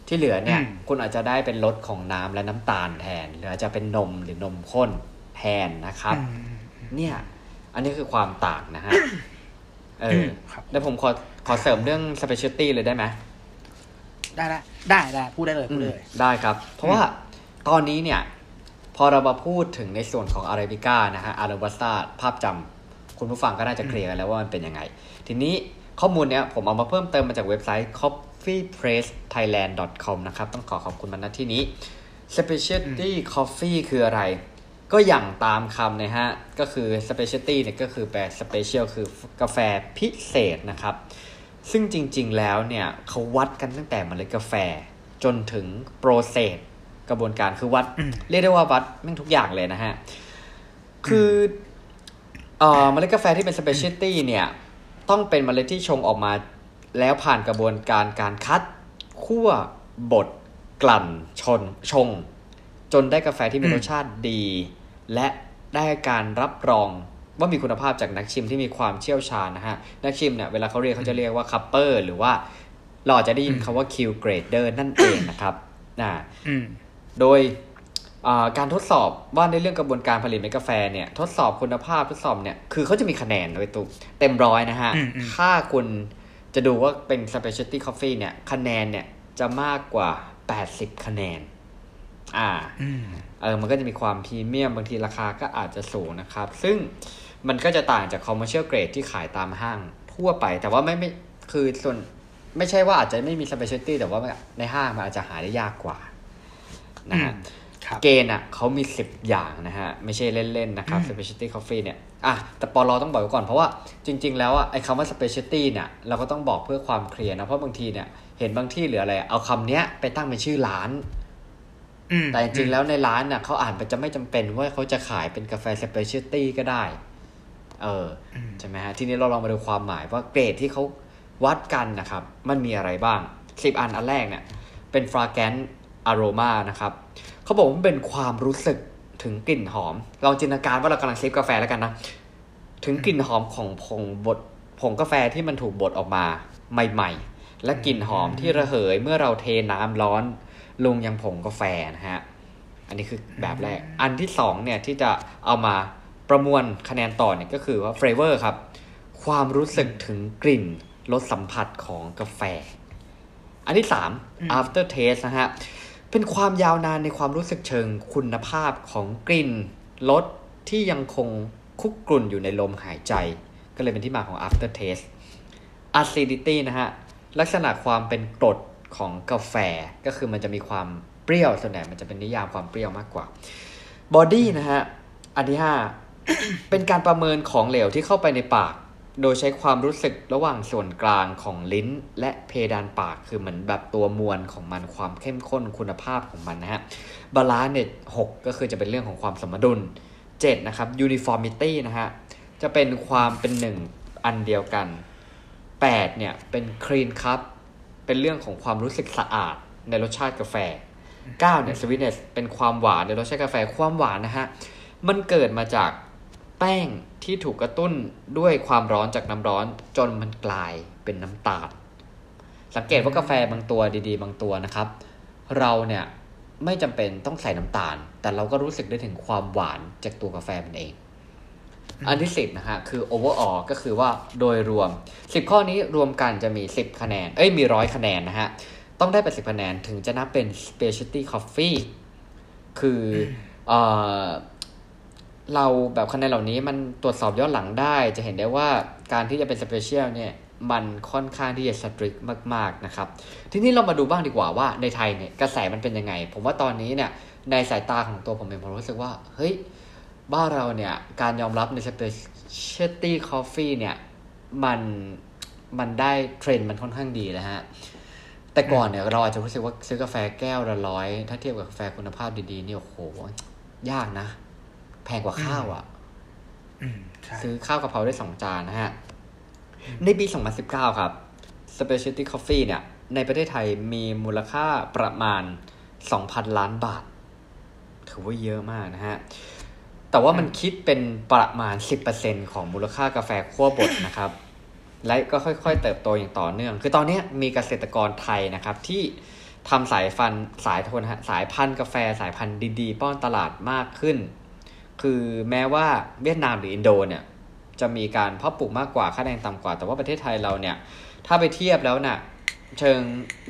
ที่เหลือเนี่ยคุณอาจจะได้เป็นรสของน้ำและน้ำตาลแทนหรืออาจจะเป็นนมหรือนมข้นแทนนะครับ เนี่ย อันนี้คือความต่างนะฮะเออแล้วผมขอข อเสริมเรื่อง specialty เลยได้ไหมได้ได้ได้ได้พูดได้เลยพูดเลย ได้ครับ เพราะว่าตอนนี้เนี่ย พอเรามาพูดถึงในส่วนของอาราบิก้านะฮะอาราบัสตาภาพจำคุณผู้ฟังก็น่าจะเคลียร์กันแล้วว่ามันเป็นยังไง ทีนี้ข้อมูลเนี้ยผมเอามาเพิ่มเติมมาจากเว็บไซต์ coffeepressthailand.com นะครับ ต้องขอขอบคุณมันนะที่นี้ specialty coffee คืออะไร ก็อย่างตามคำนะฮะ ก็คือ specialty เนี่ยก็คือแปล special คือกาแฟพิเศษนะครับ ซึ่งจริง ๆ แล้วเนี่ยเขาวัดกันตั้งแต่เมล็ดกาแฟ จนถึงโปรเซสกระบวนการคือวัด เรียกได้ว่าวัดแม่งทุกอย่างเลยนะฮะ คือเอ่อเมล็ดกาแฟที่เป็น specialty เนี่ย ต้องเป็นเมล็ดที่ชงออกมาแล้วผ่านกระบวนการการคัดคั่วบดกลั่นชนชง จนได้กาแฟที่มีรสชาติดี และได้การรับรอง ว่ามีคุณภาพจากนักชิมที่มีความเชี่ยวชาญนะฮะ นักชิมเนี่ยเวลาเขาเรียกเขาจะเรียกว่า cupper หรือว่าเราจะได้ยินคำว่า Q grader นั่นเองนะครับนะโดยการทดสอบว่าในเรื่องกระบวนการผลิตเมกาแฟเนี่ยทดสอบคุณภาพทดสอบเนี่ยคือเขาจะมีคะแนนโดยตุเต็มร้อยนะฮะ ถ้าคุณจะดูว่าเป็น specialty coffee เนี่ย คะแนนเนี่ยจะมากกว่า 80 คะแนน อ่าเออมันก็จะมีความพรีเมียมบางทีราคาก็อาจจะสูงนะครับ ซึ่ง มันก็จะต่างจาก commercial grade ที่ขายตามห้างทั่วไป แต่ว่าไม่ไม่คือส่วนไม่ใช่ว่าอาจจะไม่มี specialty แต่ว่าในห้างมันอาจจะหาได้ยากกว่านะฮะเกณฑ์อะเขามีสิบอย่างนะฮะ ไม่ใช่เล่น ๆ นะครับ specialty coffee เนี่ยอะแต่ปอลอต้องบอกก่อนเพราะว่าจริง ๆ แล้วอะไอ้คำว่า specialty เนี่ยเราก็ต้องบอกเพื่อความเคลียร์นะ เพราะบางทีเนี่ย เห็นบางที่หรืออะไร เอาคำเนี้ยไปตั้งเป็นชื่อร้าน แต่จริง ๆ แล้วในร้านน่ะเขาอ่านไปจะไม่จำเป็นว่าเขาจะขายเป็นกาแฟ specialty ก็ได้ เออใช่ไหมฮะทีนี้เราลองมาดูความหมายว่าเกรดที่เขาวัดกันนะครับ มันมีอะไรบ้างสิบอันอันแรกเนี่ยเป็น fragranceอารมานะครับเขาบอกว่าเป็นความรู้สึกถึงกลิ่นหอมลองจินตนาการว่าเรากำลังซิปกาแฟแล้วกันนะ ถึงกลิ่นหอมของผงบดผงกาแฟที่มันถูกบดออกมาใหม่ ๆ และกลิ่นหอมที่ระเหยเมื่อเราเทน้ำร้อนลงยังผงกาแฟนะฮะ อันนี้คือแบบแรก อันที่สองเนี่ยที่จะเอามา ประมวลคะแนนต่อเนี่ยก็คือว่าเฟรเวอร์ครับ ความรู้สึกถึงกลิ่นรสสัมผัสของกาแฟ อันที่สาม after taste นะฮะ เป็นความยาวนานในความรู้สึกเชิงคุณภาพของกลิ่นรสที่ยังคงคุกกรุ่นอยู่ในลมหายใจ ก็เลยเป็นที่มาของ after taste acidity นะฮะ ลักษณะความเป็นกรดของกาแฟก็คือมันจะมีความเปรี้ยวส่วนใหญ่มันจะเป็นนิยามความเปรี้ยวมากกว่า body นะฮะ อันที่ห้า เป็นการประเมินของเหลวที่เข้าไปในปาก โดยใช้ความรู้สึกระหว่างส่วนกลางของลิ้น และเพดานปากคือเหมือนแบบตัวมวลของมันความเข้มข้นคุณภาพของมันนะฮะ balance เนี่ยหกก็คือจะเป็นเรื่องของความสมดุล7นะครับ uniformity นะฮะจะเป็นความเป็นหนึ่งอันเดียวกัน 8 เนี่ย เป็น clean cup เป็นเรื่องของความรู้สึกสะอาดในรสชาติกาแฟ 9 เนี่ย sweetness เป็นความหวานในรสชาติกาแฟความหวานนะฮะ มันเกิดมาจาก แป้งที่ถูกกระตุ้นด้วยความร้อนจากน้ำร้อนจนมันกลายเป็นน้ำตาล สังเกตว่ากาแฟบางตัวดีๆ บางตัวนะครับ เราเนี่ยไม่จำเป็นต้องใส่น้ำตาล แต่เราก็รู้สึกได้ถึงความหวานจากตัวกาแฟมันเอง อันที่สิบนะฮะคือ overall ก็คือว่าโดยรวม10ข้อนี้รวมกันจะมี10คะแนน เอ้ยมีร้อยคะแนนนะฮะ ต้องได้80คะแนนถึงจะนับเป็น specialty coffee คือเออ เราแบบคะแนนเหล่านี้มันตรวจสอบย้อนหลังได้ จะเห็นได้ว่าการที่จะเป็น special เนี่ยมันค่อนข้างที่จะสตริกมากๆนะครับ ทีนี้เรามาดูบ้างดีกว่าว่าในไทยเนี่ยกระแสมันเป็นยังไง ผมว่าตอนนี้เนี่ยในสายตาของตัวผมเองผมรู้สึกว่า เฮ้ย บ้านเราเนี่ยการยอมรับใน specialty coffee เนี่ยมันมันได้เทรนด์มันค่อนข้างดีแล้วฮะ แต่ก่อนเนี่ยเราอาจจะรู้สึกว่าซื้อกาแฟแก้วละร้อย ถ้าเทียบกับกาแฟคุณภาพดีๆเนี่ยโอ้โห ยากนะ แพงกว่าข้าวอะ่ะอืมใช่ซื้อข้าวกะเพราได้สองจานนะฮะ ในปี 2019 ครับ Specialty Coffee เนี่ย ในประเทศไทยมีมูลค่าประมาณ 2,000 ล้านบาท ถือว่าเยอะมากนะฮะ แต่ว่ามันคิดเป็นประมาณ 10%ของมูลค่ากาแฟคั่วบดนะครับ และก็ค่อยๆ เติบโตอย่างต่อเนื่อง คือตอนนี้มีเกษตรกรไทยนะครับที่ทำสายฟันสายโทนฮะสายพันธุ์กาแฟสายพันธุ์ดีๆ ป้อนตลาดมากขึ้น คือแม้ว่าเวียดนามหรืออินโดเนี่ยจะมีการเพาะปลูกมากกว่าค่าแรงต่ำกว่า แต่ว่าประเทศไทยเราเนี่ยถ้าไปเทียบแล้วน่ะเชิง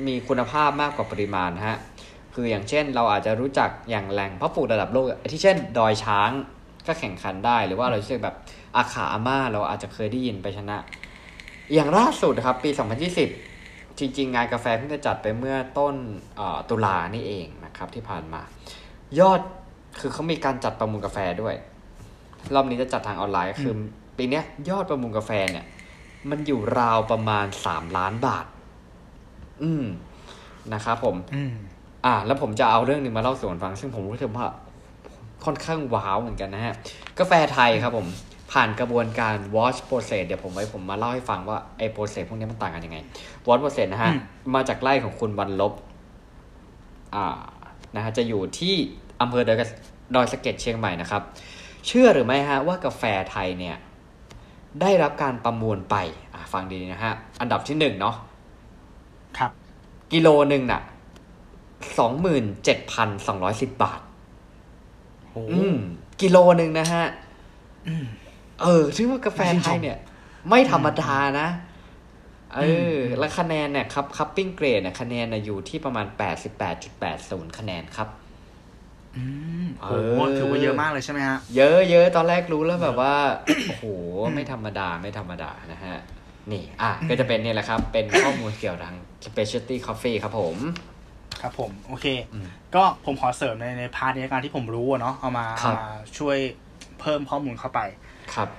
มีคุณภาพมากกว่าปริมาณฮะคืออย่างเช่นเราอาจจะรู้จักอย่างแหล่งเพาะปลูกระดับโลกที่เช่น ดอยช้างก็แข่งขันได้ หรือว่าเราเชื่อแบบอาขาอาม่าเราอาจจะเคยได้ยินไปชนะ อย่างล่าสุดนะครับปี 2020 จริง ๆ งานกาแฟเพิ่งจะจัดไปเมื่อต้นตุลานี่เองนะครับที่ผ่านมา ยอด คือเขามีการจัดประมูลกาแฟด้วย รอบนี้จะจัดทางออนไลน์ก็คืออปีเนี้ยยอดประมูลกาแฟเนี่ย มันอยู่ราวประมาณสามล้านบาท อืมนะครับผม อืมอ่า แล้วผมจะเอาเรื่องหนึ่งมาเล่าสู่กันฟัง ซึ่งผมรู้สึกว่าค่อนข้างว้าวเหมือนกันนะฮะ กาแฟไทยครับผม ผ่านกระบวนการ wash process เดี๋ยวผมไว้ผมมาเล่าให้ฟังว่าไอ้ process พวกนี้มันต่างกันยังไง wash process นะฮะอืมมาจากไร่ของคุณบรรลบ อ่านะฮะจะอยู่ที่ อำเภอดอยกระดอยสะเก็ดเชียงใหม่นะครับ เชื่อหรือไม่ฮะว่ากาแฟไทยเนี่ยได้รับการประมูลไปอ่าฟังดีนะฮะ อันดับที่หนึ่งเนาะครับ กิโลหนึ่งน่ะสองหมื่นเจ็ดพันสองร้อยสิบบาทโอ้อืมกิโลหนึ่งนะฮะอืมเออซึ่งว่ากาแฟน่าชื่นไทชยมเนี่ย ไม่ธรรมดานะ เออมแล้วคะแนนเนี่ยครับคัพปิ้งเกรดเนี่ยคะแนนเนี่ยอยู่ที่ประมาณแปดสิบแปดจุดแปดศูนย์คะแนนครับ อืมเอโอ้อถือว่าเยอะมากเลยใช่ไหมฮะ เยอะเยอะตอนแรกรู้แล้วแบบว่าโอ้โหไม่ธรรมดาไม่ธรรมดานะฮะ นี่อะก็จะเป็นเนี่ยแหละครับ เป็นข้อมูลเกี่ยวกับ specialty coffee ครับผม ครับผม โอเคอืมก็ผมขอเสริมในในพาร์ทในการที่ผมรู้อะเนาะเอามาครัเอาบมาช่วยเพิ่มข้อมูลเข้าไป ครับ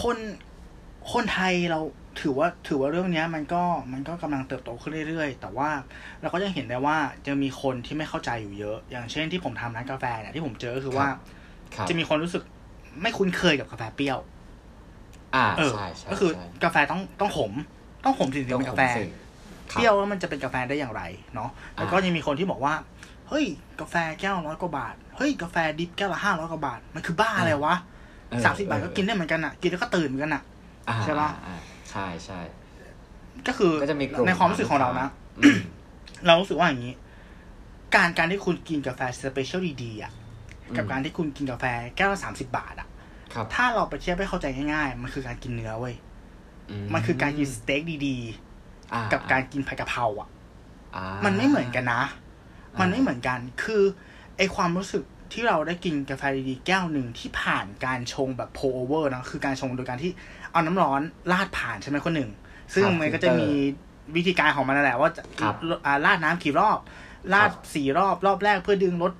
คนคนไทยเรา ถือว่าถือว่าเรื่องเนี้ยมันก็มันก็กำลังเติบโตขึ้นเรื่อยๆ แต่ว่าเราก็ยังเห็นได้ว่าจะมีคนที่ไม่เข้าใจอยู่เยอะ อย่างเช่นที่ผมทำร้านกาแฟเนี่ยที่ผมเจอก็คือว่าครับจะมีคนรู้สึกไม่คุ้นเคยกับกาแฟเปรี้ยว อ่าเออใช่ใช่ก็คือใช่กาแฟต้องต้องขม ต้องขมถึงจะเป็นกาแฟต้องขมสิครับเปรี้ยวแล้วมันจะเป็นกาแฟได้อย่างไรเนาะแล้วก็อ่ายัยังมีคนที่บอกว่าเฮ้ย กาแฟแก้วร้อยกว่าบาทเฮ้ยกาแฟดิบแก้วละห้าร้อยกว่าบาทมันคือบ้าอะไรวะเออสามสิบบาทก็เออกินได้เหมือนกันอะ กินแล้วก็ตื่นเหมือนกันอะอ่าใช่ปะอ่า ใช่ใช่ก็คือก็จะมีกลุ่มในความรู้สึกของเรานะอืมเรารู้สึกว่าอย่างนี้ การการที่คุณกินกาแฟ special ดีๆอะกับอืมการที่คุณกินกาแฟแก้วละสามสิบาทอะครับถ้าเราไปเทียบให้เข้าใจง่ายๆ มันคือการกินเนื้อเว้ยมันคือการกินสเต็กดีอ่ๆกับการกินผัดกะเพราอะอ่ามันไม่เหมือนกันนะอ่ามัมันไม่เหมือนกัน คือไอ้ความรู้สึกที่เราได้กินกาแฟดีๆ แก้วหนึ่งที่ผ่านการชงแบบ pour over นะ คือการชงโดยการที่ เอาน้ำร้อนราดผ่านใช่ไหมคนหนึ่ง ซึ่งครับมันก็จะมีวิธีการของมันนั่นแหละว่าจะครับอ่าราดน้ำกี่รอบราดครับสี่รอบรอบแรกเพื่อดึงรส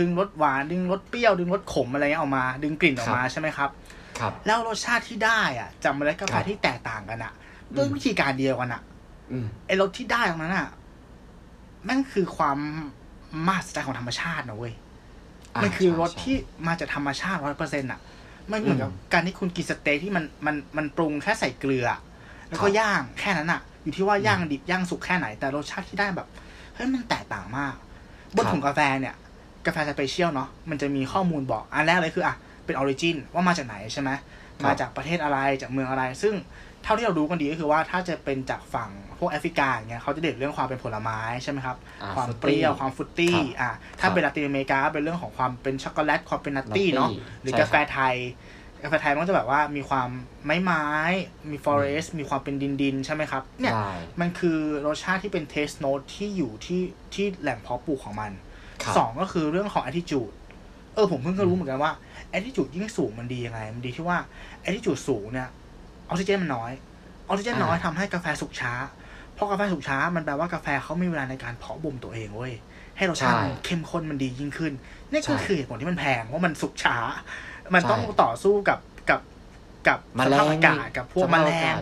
ดึงรสหวาน ดึงรสเปรี้ยว ดึงรสขมอะไรเงี้ยออกมา ดึงกลิ่นออกมาใช่ไหมครับ ครับ แล้วรสชาติที่ได้อะจากเมล็ดกาแฟครับที่แตกต่างกันอะ ด้วยวิธีการเดียวกันอะอืมไอ้รสที่ได้ตรงนั้นอะแม่งคือความมหัศจรรย์ของธรรมชาตินะเว้ยามันคือใช่รสใช่ที่มาจากธรรมชาติร้อยเปอร์เซ็นต์อะ ไม่เหมือนกับอืมการที่คุณกินสเต็กที่มันมันมันปรุงแค่ใส่เกลือ แล้วก็ครับย่างแค่นั้นอะอยู่ที่ว่าอืมย่างดิบย่างสุกแค่ไหน แต่รสชาติที่ได้แบบเฮ้ยมันแตกต่างมากบนครับถุงกาแฟเนี่ย กาแฟ special เนาะมันจะมีข้อมูลบอกอันแรกเลยคืออะเป็น origin ว่ามาจากไหนใช่ไหมมาจากประเทศอะไรจากเมืองอะไร ซึ่งเท่าที่เรารู้กันดีก็คือว่าถ้าจะเป็นจากฝั่งพวกแอฟริกาอย่างเงี้ยเขาจะเด่นเรื่องความเป็นผลไม้ใช่ไหมครับอ่าความ fruity เปรี้ยวความ fruity ครับอะถ้าครับเป็นลาตินอเมริกาเป็นเรื่องของความเป็นช็อกโกแลตความเป็นนัตตี้ nutty เนาะหรือใช่กาแฟไทยกาแฟไทยมันก็จะแบบว่ามีความไม้ไม้มีฟอเรสต์มีความเป็นดินดินๆใช่ไหมครับเนี่ยใช่มันคือรสชาติที่เป็นเทสโน e ที่อยู่ที่ที่แหล่งเพาะปลูกของมันครับสองก็คือเรื่องของ attitude เออผมเพิ่งก็รู้เหมือนกันว่า attitude ยิ่งสูงมันดียังไง มันดีที่ว่า attitude สูงเนี่ย ออกซิเจนมันน้อย ออกซิเจนน้อยอ่าทำให้กาแฟสุกช้า เพราะกาแฟสุกช้ามันแปลว่ากาแฟเขามีเวลาในการเพาะบ่มตัวเองเว้ย ให้รสชาติมันเข้มข้นมันดียิ่งขึ้น นี่ก็ใช่คือเหตุผลที่มันแพงเพราะมันสุกช้า มันต้องใช่ต่อสู้กับกับกับแมสลภางพอากาศกับพวกสแมภาพลอางกาศ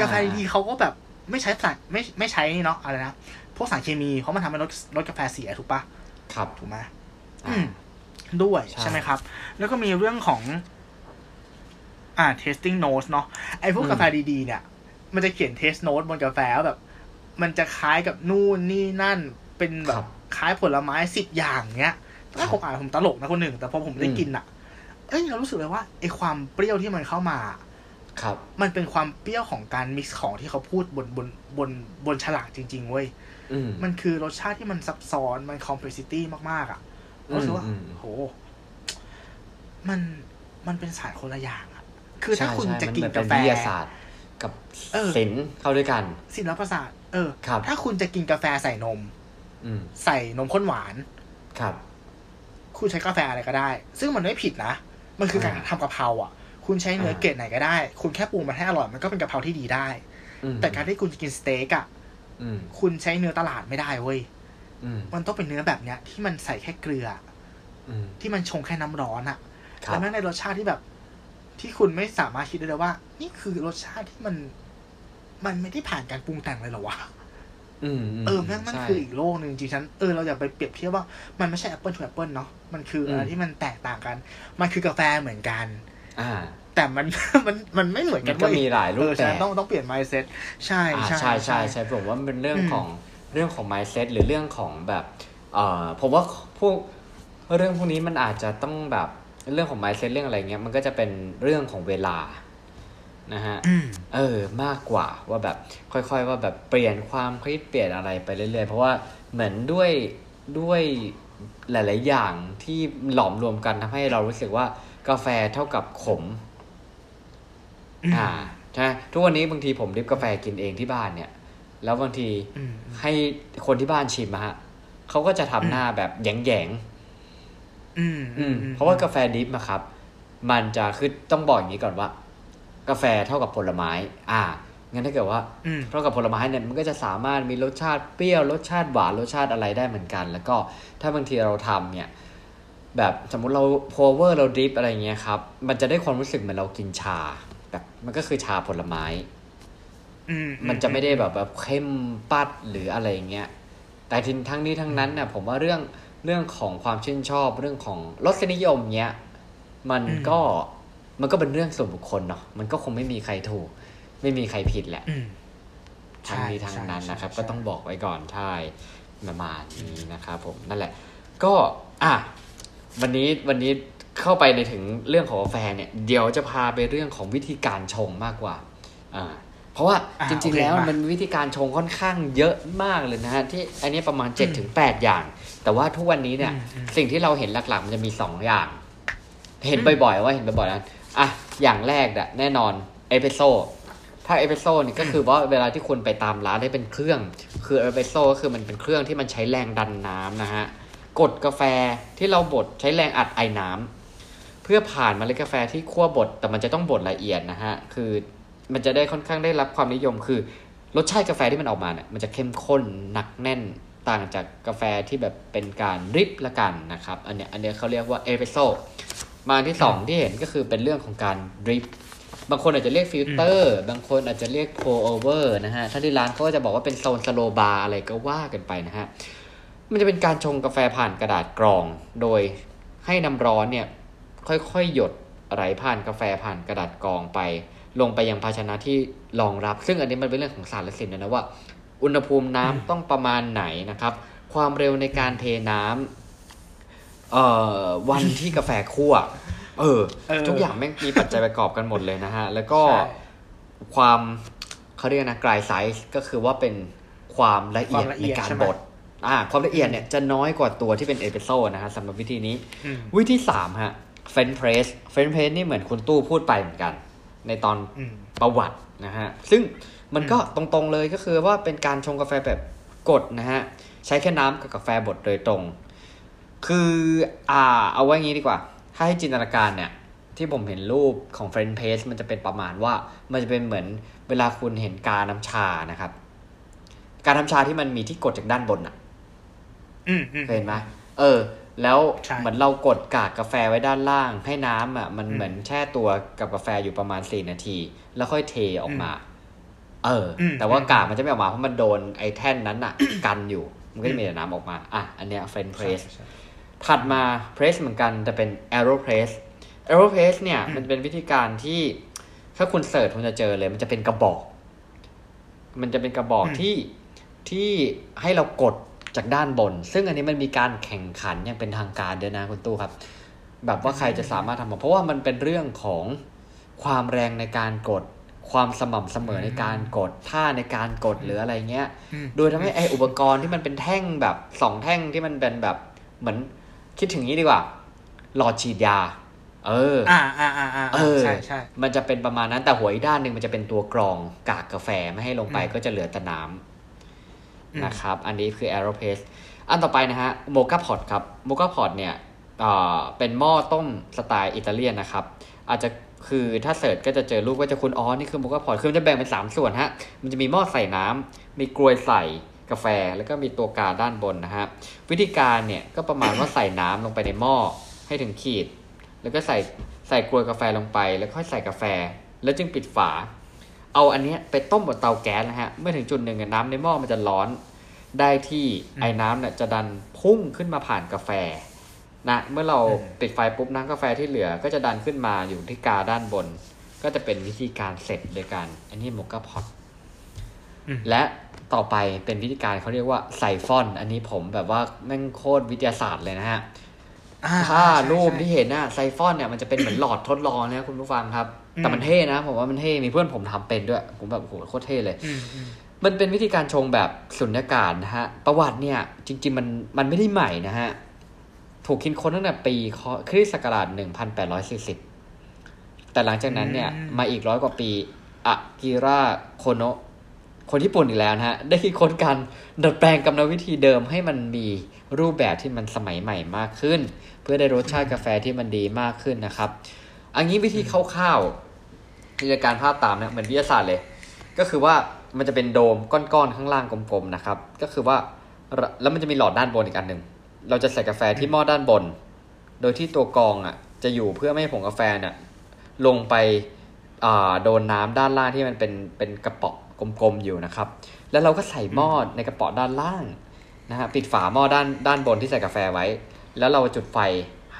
กาแฟอ่ดีๆเขาก็แบบไม่ใช้สารไม่ไม่ใช้นี่เนาะอะไรนะ พวกสารเคมีเพราะมันทำให้รสรสกาแฟเสียถูกปะครับถูกไหมอ่าอืมด้วยใช่ใช่ไหมครับ แล้วก็มีเรื่องของ อ่า tasting notes เนาะไอ้พวกอืมกาแฟดีๆเนี่ย มันจะเขียน taste note บนกาแฟว่าแบบ มันจะคล้ายกับนู่นนี่นั่นเป็นแบบครับบคล้ายผลไม้สิบอย่างเงี้ยถ้าผมอ่านผมตลกนะคนหนึ่ง แต่พอผมได้อืมกินอะเอ้ยเรารู้สึกเลยว่าไอ้ความเปรี้ยวที่มันเข้ามา ครับ มันเป็นความเปรี้ยวของการ mix ของที่เขาพูดบนบนบนบนฉลากจริง ๆ เว้ยอืมมันคือรสชาติที่มันซับซ้อนมัน complexity มากๆอะอืมรู้สึกว่าอืมโห มันมันเป็นสารคนละอย่างอะ คือถ้าใช่คุณใช่จะมันกินเหมือนกาเป็นแฟวิทยาศาสตร์ กับเออศิลป์เข้าด้วยกัน ศิลปศาสตร์เออครับถ้าคุณจะกินกาแฟใส่นม อืมใส่นมข้นหวาน ครับ คุณใช้กาแฟอะไรก็ได้ ซึ่งมันไม่ผิดนะ มันคือการอ่าทำกะเพราอะ คุณใช้เนื้ออ่าเกรดไหนก็ได้ คุณแค่ปรุงมันให้อร่อยมันก็เป็นกะเพราที่ดีได้อืมแต่การที่คุณจะกินสเต็กอะอืมคุณใช้เนื้อตลาดไม่ได้เว้ยอืมมันต้องเป็นเนื้อแบบเนี้ย ที่มันใส่แค่เกลืออืมที่มันชงแค่น้ำร้อนอะครับแล้วแม่งในรสชาติที่แบบ ที่คุณไม่สามารถคิดได้เลยว่า นี่คือรสชาติที่มัน มันไม่ได้ผ่านการปรุงแต่งเลยเหรอวะอืมเออแม่งมันใช่คืออีกโลกหนึ่งจริงๆฉันเออเราอย่าไปเปรียบเทียบว่ามันไม่ใช่แอปเปิลทูแอปเปิลเนาะมันคืออะไรอืมที่มันแตกต่างกัน มันคือกาแฟเหมือนกัน อ่า แต่มันมันมันไม่เหมือนมักันนก็เว้ยมีหลายรูเอปอแบฉันบต้องต้องเปลี่ยน mindset ใช่อ่าใช่ใช่ใช่ใช่ผมว่ามันเป็นเรื่องอืมของเรื่องของ mindset หรือเรื่องของแบบ เอ่อผมว่าพวกเรื่องพวกนี้มันอาจจะต้องแบบ เรื่องของ mindset เรื่องอะไรเงี้ยมันก็จะเป็นเรื่องของเวลานะฮะอืมเออมากกว่าว่าแบบค่อยๆว่าแบบเปลี่ยนความคิดเปลี่ยนอะไรไปเรื่อยๆ เพราะว่าเหมือนด้วยด้วยหลาย ๆ อย่างที่หลอมรวมกันทำให้เรารู้สึกว่ากาแฟเท่ากับขมอืมอ่าใช่ไหมทุกวันนี้บางทีผมดริบกาแฟกินเองที่บ้านเนี่ย แล้วบางทีอืมให้คนที่บ้านชิมอะฮะเขาก็จะทำหน้าแบบแยงๆ อืมอืมเพราะว่ากาแฟ drip อะครับ มันจะคือต้องบอกอย่างนี้ก่อนว่า กาแฟเท่ากับผลไม้ อ่างั้นถ้าเกิดว่าอืมเท่ากับผลไม้เนี่ยมันก็จะสามารถมีรสชาติเปรี้ยวรสชาติหวานรสชาติอะไรได้เหมือนกัน แล้วก็ถ้าบางทีเราทำเนี่ย แบบสมมุติเรา pour over เรา drip อะไรเงี้ยครับ มันจะได้ความรู้สึกเหมือนเรากินชาแบบมันก็คือชาผลไม้อืมมันจะไม่ได้แบบแบบเข้มปัดหรืออะไรเงี้ยแต่ทีทั้งนี้ทั้งนั้นเนี่ยผมว่าเรื่อง เรื่องของความชื่นชอบเรื่องของรสนิยมเนี้ย มันก็มันก็เป็นเรื่องส่วนบุคคลเนาะมันก็คงไม่มีใครถูก ไม่มีใครผิดแหละอืมทั้งนี้ทั้งนั้นนะครับใช่ก็ต้องบอกไว้ก่อนใช่ประมาณนี้นะครับผมนั่นแหละ ก็อะวันนี้วันนี้เข้าไปในถึงเรื่องของกาแฟเนี่ย เดี๋ยวจะพาไปเรื่องของวิธีการชงมากกว่า อ่า เพราะว่าอ่าจริงโอๆเคแล้วมามัมันมีวิธีการชงค่อนข้างเยอะมากเลยนะฮะที่อันนี้ประมาณเจ็ดถึงแปดอย่าง แต่ว่าทุกวันนี้เนี่ยอืมอืมสิ่งที่เราเห็นหลักๆ มันจะมีสองอย่าง เห็นอืมบ่อยๆว่าเห็นบ่อยๆนะอะอย่างแรกอะแน่นอนเอสเปรสโซถ้าเอสเปรสโซนี่ก็คือว่าเวลาที่คุณไปตามร้านได้เป็นเครื่อง คือเอสเปรสโซก็คือมันเป็นเครื่องที่มันใช้แรงดันน้ำนะฮะกดกาแฟที่เราบดใช้แรงอัดไอ้น้ำเพื่อผ่านเมล็ดกาแฟที่คั่วบดแต่มันจะต้องบดละเอียดนะฮะคือ มันจะได้ค่อนข้างได้รับความนิยมคือ รสชาติกาแฟที่มันออกมาเนี่ยมันจะเข้มข้นหนักแน่นต่างจากกาแฟที่แบบเป็นการ drip ละกันนะครับ อันเนี้ยอันเนี้ยเขาเรียกว่าเอสเปรสโซ่มาที่สองที่เห็นก็คือเป็นเรื่องของการ drip บางคนอาจจะเรียกฟิลเตอร์ บางคนอาจจะเรียก pour over นะฮะ ถ้าที่ร้านเขาก็จะบอกว่าเป็นโซน slow bar อะไรก็ว่ากันไปนะฮะ มันจะเป็นการชงกาแฟผ่านกระดาษกรอง โดยให้น้ำร้อนเนี่ย ค่อยๆ หยดไหลผ่านกาแฟผ่านกระดาษกรองไป ลงไปยังภาชนะที่รองรับ ซึ่งอันนี้มันเป็นเรื่องของศาสตร์และศิลป์นะว่า อุณหภูมิน้ำต้องประมาณไหนนะครับ ความเร็วในการเทน้ำเอ่อวันที่กาแฟคั่วเออเออ ทุกอย่างแม่งมีปัจจัยประกอบกันหมดเลยนะฮะ แล้วก็ใช่ความเขาเรียกนะกลายไซส์ก็คือว่าเป็นความละเอียดความละในเอียดการใช่ไหมบดอ่า ความละเอียดเนี่ยจะน้อยกว่าตัวที่เป็นเอสเปรสโซ่นะฮะสำหรับวิธีนี้อืมวิธีสามฮะเฟนเพรสเฟนเพรสนี่เหมือนคุณตู้พูดไปเหมือนกัน ในตอนอืมประวัตินะฮะ ซึ่งมันก็ตรงๆเลยก็คือว่าเป็นการชงกาแฟแบบกดนะฮะ ใช้แค่น้ำกับกาแฟบดโดยตรง คืออ่าเอาไว้งี้ดีกว่า ถ้าให้จินตนาการเนี่ย ที่ผมเห็นรูปของเฟรนเพสมันจะเป็นประมาณว่ามันจะเป็นเหมือนเวลาคุณเห็นกาน้ำชานะครับ การทำชาที่มันมีที่กดจากด้านบนอะอืมอืมเคยเห็นไหมเออ แล้วใช่เหมือนเรากดกากกาแฟไว้ด้านล่าง ให้น้ำอะมันอืมเหมือนแช่ตัวกับกาแฟอยู่ประมาณสี่นาที แล้วค่อยเทออกมา เอออืมแต่ว่าอืมกากมันจะไม่ออกมาเพราะมันโดนไอ้แท่นนั้นอะ กันอยู่ มันก็จะมีแต่น้ำออกมา อะ อันเนี้ย French press ใช่ใช่ถัดมา press เหมือนกันแต่เป็น aeropress aeropress เนี่ยอืมมันเป็นวิธีการที่ถ้าคุณ search คุณจะเจอเลย มันจะเป็นกระบอก มันจะเป็นกระบอกที่ที่ให้เรากด จากด้านบน ซึ่งอันนี้มันมีการแข่งขันอย่างเป็นทางการด้วยนะคุณตู้ครับ แบบว่าใครจะสามารถทำมาเพราะว่ามันเป็นเรื่องของความแรงในการกด ความสม่ำเสมอในการกดท่าในการกดหรืออะไรเงี้ยอืมโดยทำให้ไออุปกรณ์ที่มันเป็นแท่งแบบสองแท่งที่มันเป็นแบบเหมือนคิดถึงนี้ดีกว่า หลอดฉีดยา เออ อ่าอ่าอ่าอ่าเออใช่ใช่มันจะเป็นประมาณนั้นแต่หัวอีกด้านหนึ่งมันจะเป็นตัวกรองกากกาแฟไม่ให้ลงไปอืมก็จะเหลือแต่น้อืมำ นะครับ อันนี้คือ Aeropress อันต่อไปนะฮะ Mocha Pot ครับ Mocha Pot เนี่ยเป็นหม้อต้มสไตล์อิตาเลียนนะครับ อาจจะคือถ้าเสิร์ชก็จะเจอรูปก็จะคุณอ๋อนี่คือ Mocha Pot คือมันจะแบ่งเป็น 3 ส่วนฮะ มันจะมีหม้อใส่น้ำมีกรวยใส่กาแฟ แล้วก็มีตัวกาด้านบนนะฮะ วิธีการเนี่ยก็ประมาณว่าใส่น้ำลงไปในหม้อให้ถึงขีด แล้วก็ใส่ใส่กรวยกาแฟลงไป แล้วค่อยใส่กาแฟ แล้วจึงปิดฝา เอาอันเนี้ยไปต้มบนเตาแก๊สนะฮะ เมื่อถึงจุดหนึ่งอะน้ำในหม้อมันจะร้อน ได้ที่ไอ้น้ำเนี่ยจะดันพุ่งขึ้นมาผ่านกาแฟนะเมื่อเราปิดไฟปุ๊บน้ำกาแฟที่เหลือก็จะดันขึ้นมาอยู่ที่กาด้านบน ก็จะเป็นวิธีการเสร็จโดยการอันนี้โมกาพอตอืมและต่อไปเป็นวิธีการเขาเรียกว่าไซฟอน อันนี้ผมแบบว่าแม่งโคตรวิทยาศาสตร์เลยนะฮะอ่ถ้าใช่รูปใช่ที่เห็นน่ะไซฟอนเนี่ยมันจะเป็นเหมือนหลอดทดลองนะคุณผู้ฟังครับอืม แต่มันเท่นะผมว่ามันเท่มีเพื่อนผมทำเป็นด้วย ผมแบบโอ้โหโคตรเท่เลยอืมอืมมันเป็นวิธีการชงแบบสุญญากาศนะฮะ ประวัติเนี่ย จริง ๆ มันมันไม่ได้ใหม่นะฮะ ถูกคิดค้นตั้งแต่ปีคริสต์ศักราช1840 แต่หลังจากนั้นเนี่ย มาอีกร้อยกว่าปีอากิระโคโนะคนญี่ปุ่นอีกแล้วนะฮะ ได้คิดค้นการดัดแปลงกรรมวิธีเดิมให้มันมีรูปแบบที่มันสมัยใหม่มากขึ้น เพื่อได้รสชาติกาแฟที่มันดีมากขึ้นนะครับ อันนี้วิธีคร่าวๆ ที่จะการภาพตามเนี่ยเหมือนวิทยาศาสตร์เลย ก็คือว่ามันจะเป็นโดมก้อนๆข้างล่างกลมๆนะครับ ก็คือว่าแล้วมันจะมีหลอดด้านบนอีกอันหนึ่งเราจะใส่กาแฟที่หม้อด้านบน โดยที่ตัวกรองอะจะอยู่เพื่อไม่ให้ผงกาแฟเนี่ยลงไปอ่าโดนน้ำด้านล่างที่มันเป็นเป็นกระป๋องกลมๆอยู่นะครับ แล้วเราก็ใส่หม้อในกระป๋องด้านล่างนะฮะปิดฝาหม้อด้านด้านบนที่ใส่กาแฟไว้ แล้วเราจุดไฟ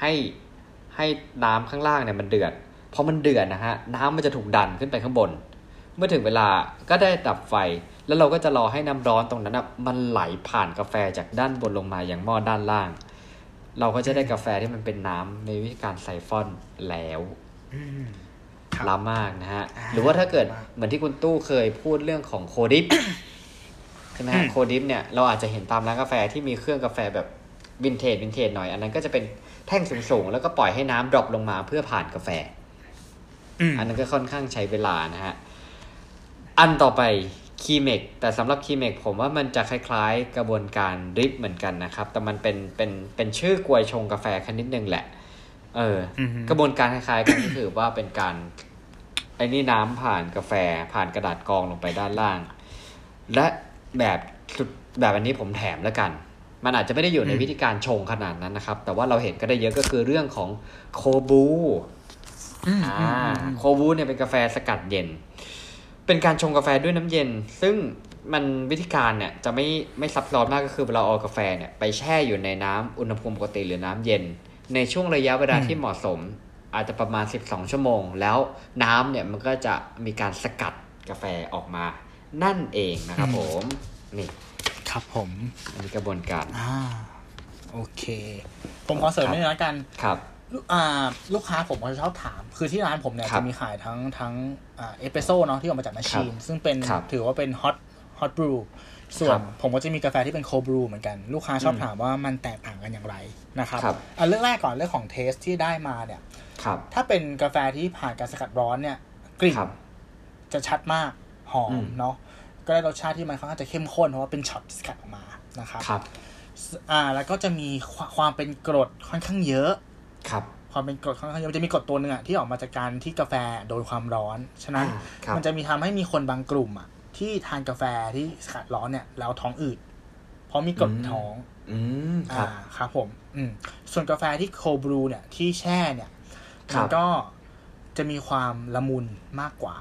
ให้ให้น้ำข้างล่างเนี่ยมันเดือด พอมันเดือดนะฮะน้ำมันจะถูกดันขึ้นไปข้างบน เมื่อถึงเวลาก็ได้ดับไฟ แล้วเราก็จะรอให้น้ำร้อนตรงนั้นนะมันไหลผ่านกาแฟจากด้านบนลงมาอย่างหม้อด้านล่าง เราก็จะได้กาแฟที่มันเป็นน้ำในวิธีการไซฟอนแล้วอืมครับล้ำมากนะฮะอ่าหรือว่าถ้าเกิดมากเหมือนที่คุณตู้เคยพูดเรื่องของ cold drip ใช่ไหมฮะอืม cold drip เนี่ยเราอาจจะเห็นตามร้านกาแฟที่มีเครื่องกาแฟแบบ vintage vintage หน่อย อันนั้นก็จะเป็นแท่งสูงๆ แล้วก็ปล่อยให้น้ำ drop ลงมาเพื่อผ่านกาแฟ อืมอันนั้นก็ค่อนข้างใช้เวลานะฮะ อันต่อไป Chemex แต่สำหรับ Chemex ผมว่ามันจะคล้ายๆ กระบวนการ drip เหมือนกันนะครับ แต่มันเป็นเป็นเป็นชื่อกวยชงกาแฟแค่นิดนึงแหละ เออออฮึกระบวนการคล้ายๆกันก็คือว่าเป็นการไอ้นี่น้ำผ่านกาแฟผ่านกระดาษกรองลงไปด้านล่าง และแบบสุดแบบอันนี้ผมแถมแล้วกัน มันอาจจะไม่ได้อยู่ในอืมวิธีการชงขนาดนั้นนะครับ แต่ว่าเราเห็นก็ได้เยอะก็คือเรื่องของโคบู อืมอ่าอืมอืมโคบูเนี่ยเป็นกาแฟสกัดเย็น เป็นการชงกาแฟด้วยน้ำเย็น ซึ่งมันวิธีการเนี่ยจะไม่ไม่ซับซ้อนมากก็คือเราเอากาแฟเนี่ยไปแช่อยู่ในน้ำอุณหภูมิปกติหรือน้ำเย็น ในช่วงระยะเวลาที่เหมาะสม อาจจะประมาณ 12 ชั่วโมง แล้วน้ำเนี่ยมันก็จะมีการสกัดกาแฟออกมา นั่นเองนะครับผมนี่ครับผมอันนี้กระบวนการอ่าโอเค ผมขอเสริมนิดนึงแล้วกันครับ ลูกอ่าลูกค้าผมก็จะชอบถาม คือที่ร้านผมเนี่ยครับจะมีขายทั้งทั้งอ่าเอสเปรสโซ่เนาะที่ออกมาจาก machine ซึ่งเป็นครับถือว่าเป็น hot hot brew ส่วนครับผมก็จะมีกาแฟที่เป็น cold brew เหมือนกัน ลูกค้าชอบอืมถามว่ามันแตกต่างกันอย่างไรนะครับครับอะเรื่องแรกก่อนเรื่องของ taste ที่ได้มาเนี่ยครับถ้าเป็นกาแฟที่ผ่านการสกัดร้อนเนี่ยกลิ่นครับจะชัดมากหอมอืมเนาะก็ได้รสชาติที่มันค่อนข้างจะเข้มข้นเพราะว่าเป็นช็อตที่สกัดออกมานะครับครับอ่าแล้วก็จะมีความความเป็นกรดค่อนข้างเยอะ ครับความเป็นกรดค่อนข้างเยอะมันจะมีกรดตัวหนึ่งอะที่ออกมาจากการที่กาแฟโดนความร้อน ฉะนั้นอ่าครับมันจะมีทำให้มีคนบางกลุ่มอะที่ทานกาแฟที่สกัดร้อนเนี่ยแล้วท้องอืดเพราะมีกรดในท้อง อืมครัอ่าบครับผม อืมส่วนกาแฟที่โคบรูเนี่ยที่แช่เนี่ยครัมับนก็จะมีความละมุนมากกว่า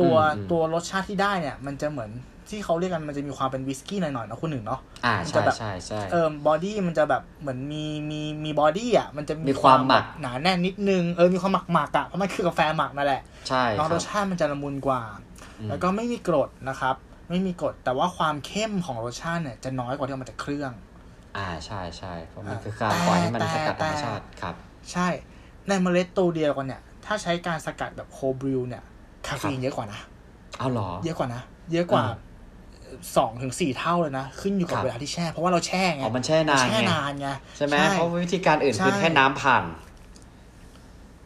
ตัวอืมตัวรสชาติที่ได้เนี่ย มันจะเหมือน ที่เขาเรียกกันมันจะมีความเป็นวิสกี้หน่อยๆนะคุณหนึ่งเนาะอ่ามันใช่จะแบบใช่ใช่เอิมบอดี้มันจะแบบเหมือนมีมีมี body อะมันจะมีความหมักแบบหนาแน่นนิดนึงเออมีความหมักหมักๆอะเพราะมันคือกาแฟหมักนั่นแหละใช่เนาะครรับสชาติมันจะละมุนกว่าอืมแล้วก็ไม่มีกรดนะครับ ไม่มีกรดแต่ว่าความเข้มของรสชาติเนี่ยจะน้อยกว่าที่เอามาจากเครื่อง อ่าใช่ใช่เพราะมันอ่าคือการปล่อยให้มันแต่สกัดธรรมแต่ชาติครับ ใช่ในเมล็ดตัวเดียวกันเนี่ย ถ้าใช้การสกัดแบบ cold brew เนี่ยคาเฟอีนเยอะกว่านะเอาเหรอ เยอะกว่านะ เยอะกว่าอ่า สองถึงสี่เท่าเลยนะ ขึ้นอยู่กับครับเวลาที่แช่ เพราะว่าเราแช่ไงอ๋อมันแช่นานแช่ไงนานไงใช่ไหมเพราะวิธีการอื่นคือใช่แค่น้ำผ่าน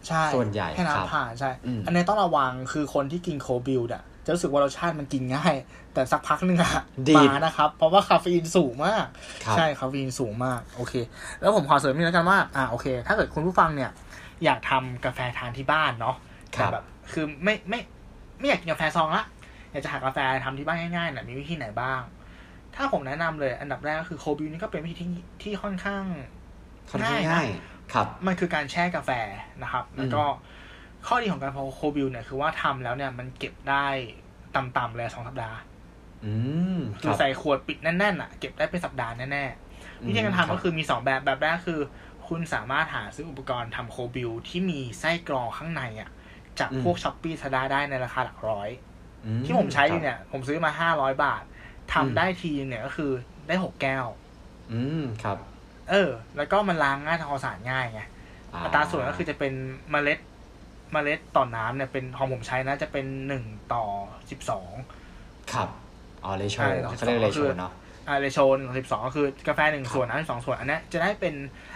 ใช่ส่วนใหญ่แค่ครับน้ำผ่านใช่อืมอันนี้ต้องระวังคือคนที่กิน cold brew เนี่ยจะรู้สึกว่ารสชาติมันกินง่าย แต่สักพักหนึ่งอะดีดมานะครับ เพราะว่าคาเฟอีนสูงมากครับใช่คาเฟอีนสูงมาก โอเค แล้วผมขอเสริมนิดแล้วกันว่าอ่าโอเค ถ้าเกิดคุณผู้ฟังเนี่ย อยากทำกาแฟทานที่บ้านเนาะครับแต่แบบคือไม่ไม่ไม่อยากกินกาแฟซองละ อยากจะหากาแฟทำที่บ้านง่ายๆเนี่ยมีวิธีไหนบ้าง ถ้าผมแนะนำเลย อันดับแรกก็คือ cold brew นี่ก็เป็นวิธีที่ที่ค่อนข้างค่อนข้างง่ายนะง่ายครับ มันคือการแช่กาแฟนะครับ แล้วก็ข้อดีของการ cold brew เนี่ยคือว่าทำแล้วเนี่ยมันเก็บได้ต่ำๆเลยสองสัปดาห์อืมคคือรับใส่ขวดปิดแน่นๆอะเก็บได้เป็นสัปดาห์แน่ๆวิธีการทำก็คือมีสองแบบแบบแรกคือ คุณสามารถหาซื้ออุปกรณ์ทำ cold brew ที่มีไส้กรองข้างในอะ จากพวก Shopee ทาได้ในราคาหลักร้อยอื ที่ผมใช้อยู่ครับเนี่ย ผมซื้อมาห้าร้อยบาททำอืมได้ทีนึงเนี่ยก็คือได้หกแก้ว อืมครับ เออ แล้วก็มันล้างง่ายทำความสะอาดง่ายไงอัตราส่วนก็คือจะเป็นเมล็ดเมล็ดต่อน้ำเนี่ยเป็นของผมใช้นะจะเป็นหนึ่งต่อสิบสองครับอ๋อ ratio ใช่เขาเรียก ratio คือเนาะอ่าเรโชนของสิบสองก็คือกาแฟหนึ่งครับส่วนน้ำสองส่วนอันเนี้ยจะได้เป็น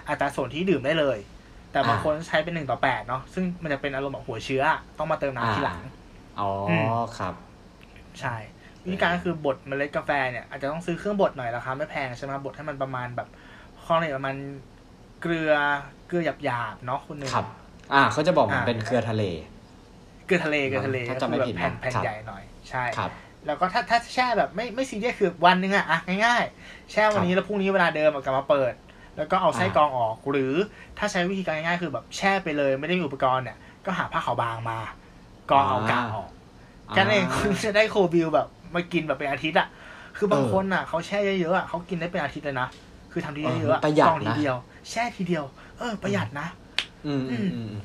อัตราส่วนที่ดื่มได้เลย แต่บางอ่าคนใช้เป็นหนึ่งต่อแปดเนาะซึ่งมันจะเป็นอารมณ์แบบหัวเชื้อ ต้องมาเติมน้ำทีหลัง อ๋ออมครับ ใช่วิธีการก็คือบดเมล็ดกาแฟเนี่ยอาจจะต้องซื้อเครื่องบดหน่อยราคาไม่แพงใช่ไหมบดให้มันประมาณแบบข้อเนี่ยประมาณเกลือเกลือหยาบๆเนาะคุณหนึ่งครับ อ่าเขาจะบอกมันอ่าเป็นเกลือทะเล เกลือทะเลเกลือทะเลถ้าก็จำไม่คือแบผิดบนะแผ่นแผ่นครับใหญ่หน่อยใช่ครับแล้วก็ถ้าถ้าแช่แบบไม่ไม่ซีเรียสคือวันหนึงอะอะง่ายๆ แช่วันนี้แล้วพรุ่งนี้เวลาเดิมเอากลับมาเปิด แล้วก็เอาไส้อ่ากรองออก หรือถ้าใช้วิธีการง่ายๆ คือแบบแช่ไปเลยไม่ได้มีอุปกรณ์เนี่ยก็หาผ้าขาวบางมา กรองเอากากออกแค่นั้นเองคุณจะได้โคบิลแบบมากินแบบเป็นอาทิตย์อะคือบางคนอะเขาแช่เยอะๆอะเขากินได้เป็นอาทิตย์เลยนะ คือทำทีเยอะๆอะประหยัดกรองทีนะเดียว แช่ทีเดียว เออ ประหยัดนะ อืมอืมอือืมมอืม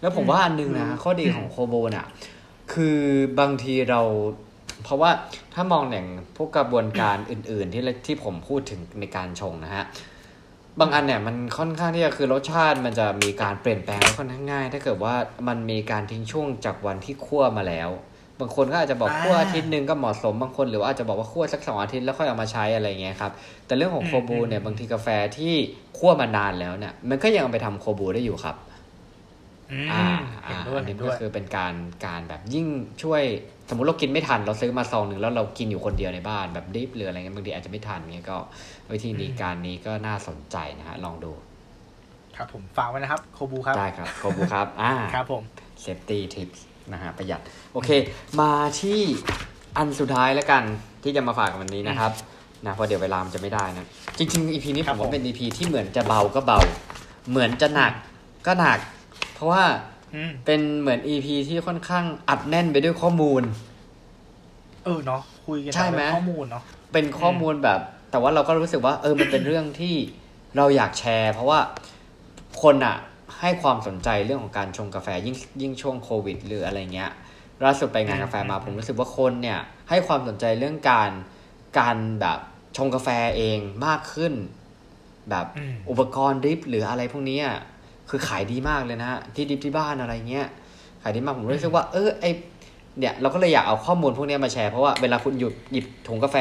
แล้วผมว่าอันหนึงนะอืมข้อดีของโคโบน่ะ คือบางทีเรา เพราะว่าถ้ามองอย่างพวกกระบวนการอื่น ๆ ที่ที่ผมพูดถึงในการชงนะฮะ บางอันเนี่ยมันค่อนข้างที่จะคือรสชาติมันจะมีการเปลี่ยนแปลงแล้วค่อนข้างง่าย ถ้าเกิดว่ามันมีการทิ้งช่วงจากวันที่คั่วมาแล้ว บางคนก็อาจจะบอกคั่วอาทิตย์หนึ่งก็เหมาะสมบางคนหรือว่าอาจจะบอกว่าคั่วสักสองอาทิตย์แล้วค่อยเอามาใช้อะไรเงี้ยครับแต่เรื่องของโคบูเนี่ยบางทีกาแฟที่คั่วมานานแล้วเนี่ยมันก็ยังเอาไปทำโคบูได้อยู่ครับอืมอ่าเห็นอ่าด้วยอันเห็นี้นด้ก็วยคือเป็นการการแบบยิ่งช่วย สมมติเรากินไม่ทันเราซื้อมาซองหนึ่งแล้วเรากินอยู่คนเดียวในบ้านแบบดิฟหรืออะไรเงี้ยบางทีอาจจะไม่ทันเงี้ยก็วิธีนี้การนี้ก็น่าสนใจนะฮะลองดู ครับผมฝากไว้นะครับโคบูครับได้ครับขอบคุณครับอ่าครับผมเซฟตี้ทิปนะฮะประหยัด โอเค มาที่อันสุดท้ายแล้วกันที่จะมาฝากกันวันนี้นะครับนะเพราะเดี๋ยวเวลามันจะไม่ได้นะ จริงๆ EP นี้คผรับมว่าผมเป็น EP ที่เหมือนจะเบาก็เบา เหมือนจะหนักก็หนัก เพราะว่าอืม เป็นเหมือน EP ที่ค่อนข้างอัดแน่นไปด้วยข้อมูล เออเนาะคุยกันใช่ไหมแต่เรื่องข้อมูลเนาะเป็นข้อมูลแบบ แต่ว่าเราก็รู้สึกว่า เออมันเป็นเรื่องที่เราอยากแชร์ เพราะว่าคนอะให้ความสนใจเรื่องของการชงกาแฟยิ่งยิ่งช่วงโควิด หรืออะไรเงี้ยล่าสุดไปงานกาแฟมาผมรู้สึกว่าคนเนี่ย ให้ความสนใจเรื่องการการแบบชงกาแฟเองมากขึ้น แบบอืมอุปกรณ์ drip หรืออะไรพวกเนี้ย คือขายดีมากเลยนะฮะที่ drip ที่บ้านอะไรเงี้ยขายดีมากผมรู้สึกว่าเออไอเนี่ยเราก็เลยอยากเอาข้อมูลพวกเนี้ยมาแชร์เพราะว่าเวลาคุณหยุดหยิบถุงกาแฟ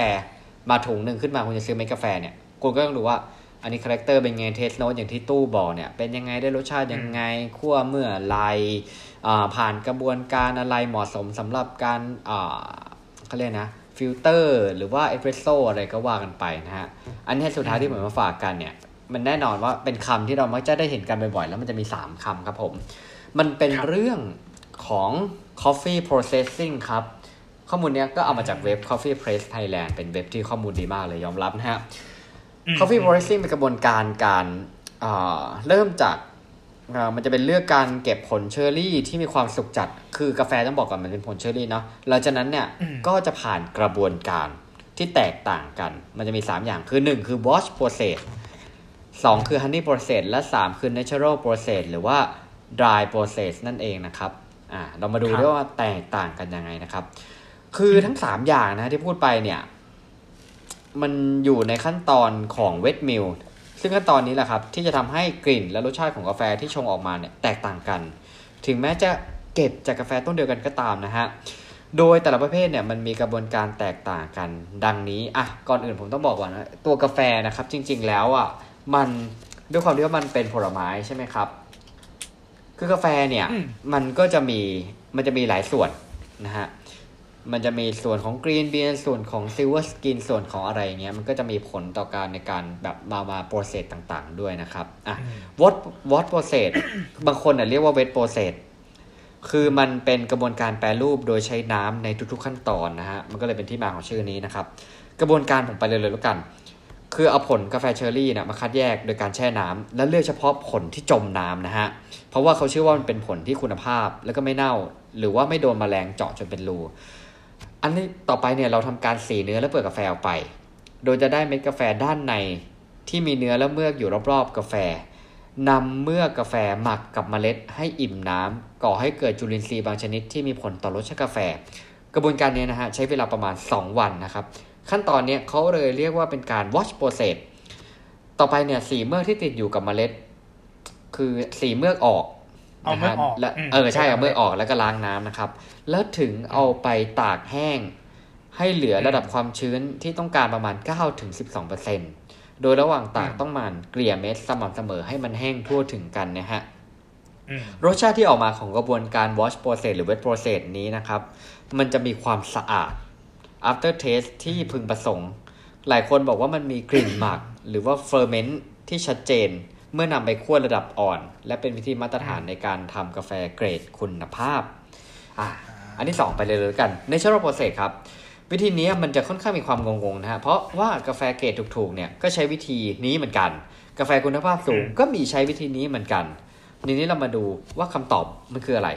มาถุงหนึ่งขึ้นมาคุณจะซื้อเม็ดกาแฟเนี่ยคุณก็ต้องดูว่าอันนี้ character เป็นไง taste note อย่างที่ตู้บอกเนี่ยเป็นยังไงได้รสชาติยังไงคั่วเมื่อไรอ่าผ่านกระบวนการอะไรเหมาะสมสำหรับการอ่าเขาเรียกนะฟิลเตอร์หรือว่าเอสเปรสโซอะไรก็ว่ากันไปนะฮะอันนี้สุดท้ายที่ผมมาฝากกันเนี่ย มันแน่นอนว่าเป็นคำที่เรามักจะได้เห็นกันบ่อยๆ แล้วมันจะมี 3คำครับผม มันเป็นครับเรื่องของ coffee processing ครับ ข้อมูลเนี้ยก็เอามาจากเว็บ Coffee Press Thailand เป็นเว็บที่ข้อมูลดีมากเลยยอมรับนะฮะอืม Coffee processing เป็นกระบวนการการเอ่อเริ่มจากเอ่อมันจะเป็นเรื่องการเก็บผลเชอร์รี่ที่มีความสุกจัด คือกาแฟต้องบอกก่อนมันเป็นผลเชอร์รี่เนาะหลังจากนั้นเนี่ยอืมก็จะผ่านกระบวนการที่แตกต่างกัน มันจะมี 3 อย่างคือ 1 คือ wash process 2 คือ honey process และ 3 คือ natural process หรือว่า dry process นั่นเองนะครับอ่าเรามาดูครับด้วยว่าแตกต่างกันยังไงนะครับ คือทั้ง 3 อย่างนะที่พูดไปเนี่ย มันอยู่ในขั้นตอนของเวทมิลซึ่งขั้นตอนนี้แหละครับ ที่จะทำให้กลิ่นและรสชาติของกาแฟที่ชงออกมาเนี่ยแตกต่างกัน ถึงแม้จะเก็บจากกาแฟต้นเดียวกันก็ตามนะฮะโดยแต่ละประเภทเนี่ยมันมีกระบวนการแตกต่างกันดังนี้อะก่อนอื่นผมต้องบอกก่อนนะตัวกาแฟนะครับ จริง ๆ แล้วอะ มันด้วยความที่ว่ามันเป็นผลไม้ใช่ไหมครับ คือกาแฟเนี่ยอืมมันก็จะมีมันจะมีหลายส่วนนะฮะ มันจะมีส่วนของ green bean ส่วนของ silver skin ส่วนของอะไรอย่างเงี้ย มันก็จะมีผลต่อการในการแบบมามา process ต่างๆ ด้วยนะครับ อะอืม wash wash process บางคนอะเรียกว่า wet process คือมันเป็นกระบวนการแปรรูปโดยใช้น้ำในทุกๆขั้นตอนนะฮะ มันก็เลยเป็นที่มาของชื่อนี้นะครับ กระบวนการผมไปเลยเลยแล้วกัน คือเอาผลกาแฟเชอร์รี่เนี่ยมาคัดแยกโดยการแช่น้ำและเลือกเฉพาะผลที่จมน้ำนะฮะ เพราะว่าเขาเชื่อว่ามันเป็นผลที่คุณภาพแล้วก็ไม่เน่า หรือว่าไม่โดนแมลงเจาะจนเป็นรู อันนี้ต่อไปเนี่ยเราทำการสีเนื้อและเปลือกกาแฟออกไป โดยจะได้เม็ดกาแฟด้านในที่มีเนื้อและเมือกอยู่รอบๆกาแฟนำเมือกกาแฟหมักกับเมล็ดให้อิ่มน้ำก่อให้เกิดจุลินทรีย์บางชนิดที่มีผลต่อรสชาติกาแฟ กระบวนการนี้นะฮะใช้เวลาประมาณ 2 วันนะครับ ขั้นตอนเนี้ยเขาเลยเรียกว่าเป็นการ wash process ต่อไปเนี่ยสีเมือกที่ติดอยู่กับเมล็ด คือสีเมือกออกเอานะเมือกฮะออกและอืมเออใช่ใช่เอาเมือกออกแล้วก็ล้างน้ำนะครับ แล้วถึงเอาไปตากแห้ง ให้เหลือระดับความชื้นที่ต้องการประมาณ9-12%โดยระหว่างตากต้องหมันเกลี่ยเม็ดสม่ำเสมอให้มันแห้งทั่วถึงกันนะฮะอืมรสชาติที่ออกมาของกระบวนการ wash process หรือ wet process นี้นะครับ มันจะมีความสะอาด after taste ที่พึงประสงค์ หลายคนบอกว่ามันมีกลิ่นหมัก หรือว่า ferment ที่ชัดเจน เมื่อนำไปคั่วระดับอ่อน และเป็นวิธีมาตรฐานในการทำกาแฟเกรดคุณภาพอะอันที่ 2 ไปเลยเลยกัน natural process ครับ วิธีนี้มันจะค่อนข้างมีความงงๆนะฮะเพราะว่ากาแฟเกรดถูกๆเนี่ยก็ใช้วิธีนี้เหมือนกัน กาแฟคุณภาพสูงก็มีใช้วิธีนี้เหมือนกันทีนี้เรามาดูว่าคำตอบมันคืออะไร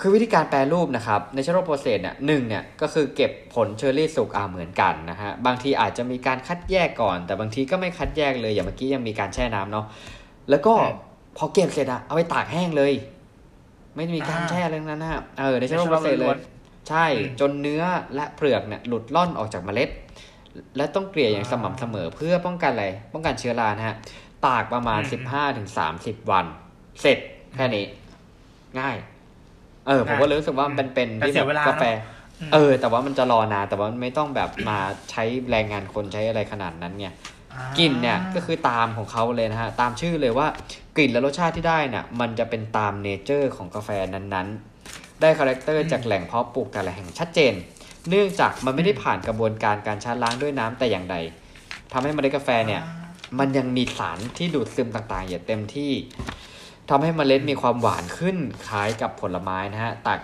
คือวิธีการแปรรูปนะครับ natural process เนี่ยหนึ่งเนี่ยก็คือเก็บผลเชอร์รี่สุกอ่าเหมือนกันนะฮะบางทีอาจจะมีการคัดแยกก่อน แต่บางทีก็ไม่คัดแยกเลยอย่างเมื่อกี้ยังมีการแช่น้ำเนาะแล้วก็อืมพอเก็บเสร็จอะเอาไปตากแห้งเลย ไม่มีการอ่าแช่อะไรทั้งนั้นนะฮะเออ natural natural process เลล้วยนใช่อืมจนเนื้อและเปลือกเนี่ยหลุดล่อนออกจากเมล็ด และต้องเกลี่ยอย่างสม่ำเสมอเพื่อป้องกันอะไรป้องกันเชื้อรานะฮะตากประมาณอืม15-30 วัน เสร็จแค่นี้ ง่าย เออผมก็เลยรู้สึกว่ามันเป็นแต่ที่เสีแบยบเวลากาแฟเนอะเออ แต่ว่ามันจะรอนานแต่ว่ามันไม่ต้องแบบมาใช้แรงงานคนใช้อะไรขนาดนั้นไงากลิ่นเนี่ยก็คือตามของเขาเลยนะฮะตามชื่อเลยว่ากลิ่นและรสชาติที่ได้เนี่ยมันจะเป็นตาม nature ของกาแฟนั้นๆ ได้ character จากแหล่งเพาะปลูกแต่ละแห่งชัดเจน เนื่องจากมันไม่ได้ผ่านกระบวนการการชะล้างด้วยน้ำแต่อย่างใดทำให้เมล็ดกาแฟเนี่ยมันยังมีสารที่ดูดซึมต่างๆอย่างเต็มที่ ทำให้เมล็ดมีความหวานขึ้นคล้ายกับผลไม้นะฮะตาก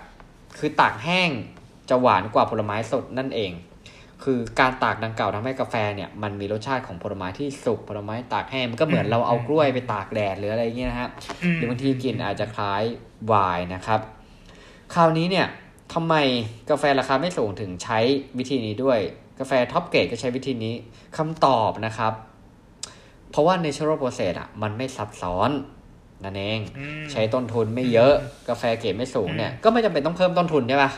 คือตากแห้งจะหวานกว่าผลไม้สดนั่นเอง คือการตากดังกล่าวทำให้กาแฟเนี่ยมันมีรสชาติของผลไม้ที่สุกผลไม้ตากแห้งมันก็เหมือนเราเอากล้วยไปตากแดดหรืออะไรอย่างเงี้ยนะฮะหรือบางทีกลิ่นอาจจะคล้ายไวน์นะครับ คราวนี้เนี่ยทำไมกาแฟราคาไม่สูงถึงใช้วิธีนี้ด้วย กาแฟ top grade ก็ใช้วิธีนี้คำตอบนะครับ เพราะว่า natural process อะมันไม่ซับซ้อน นั่นเองอืมใช้ต้นทุนไม่เยอะกาแฟเกรดไม่สูงเนี่ยก็ไม่จำเป็นต้องเพิ่มต้นทุนใช่ปะ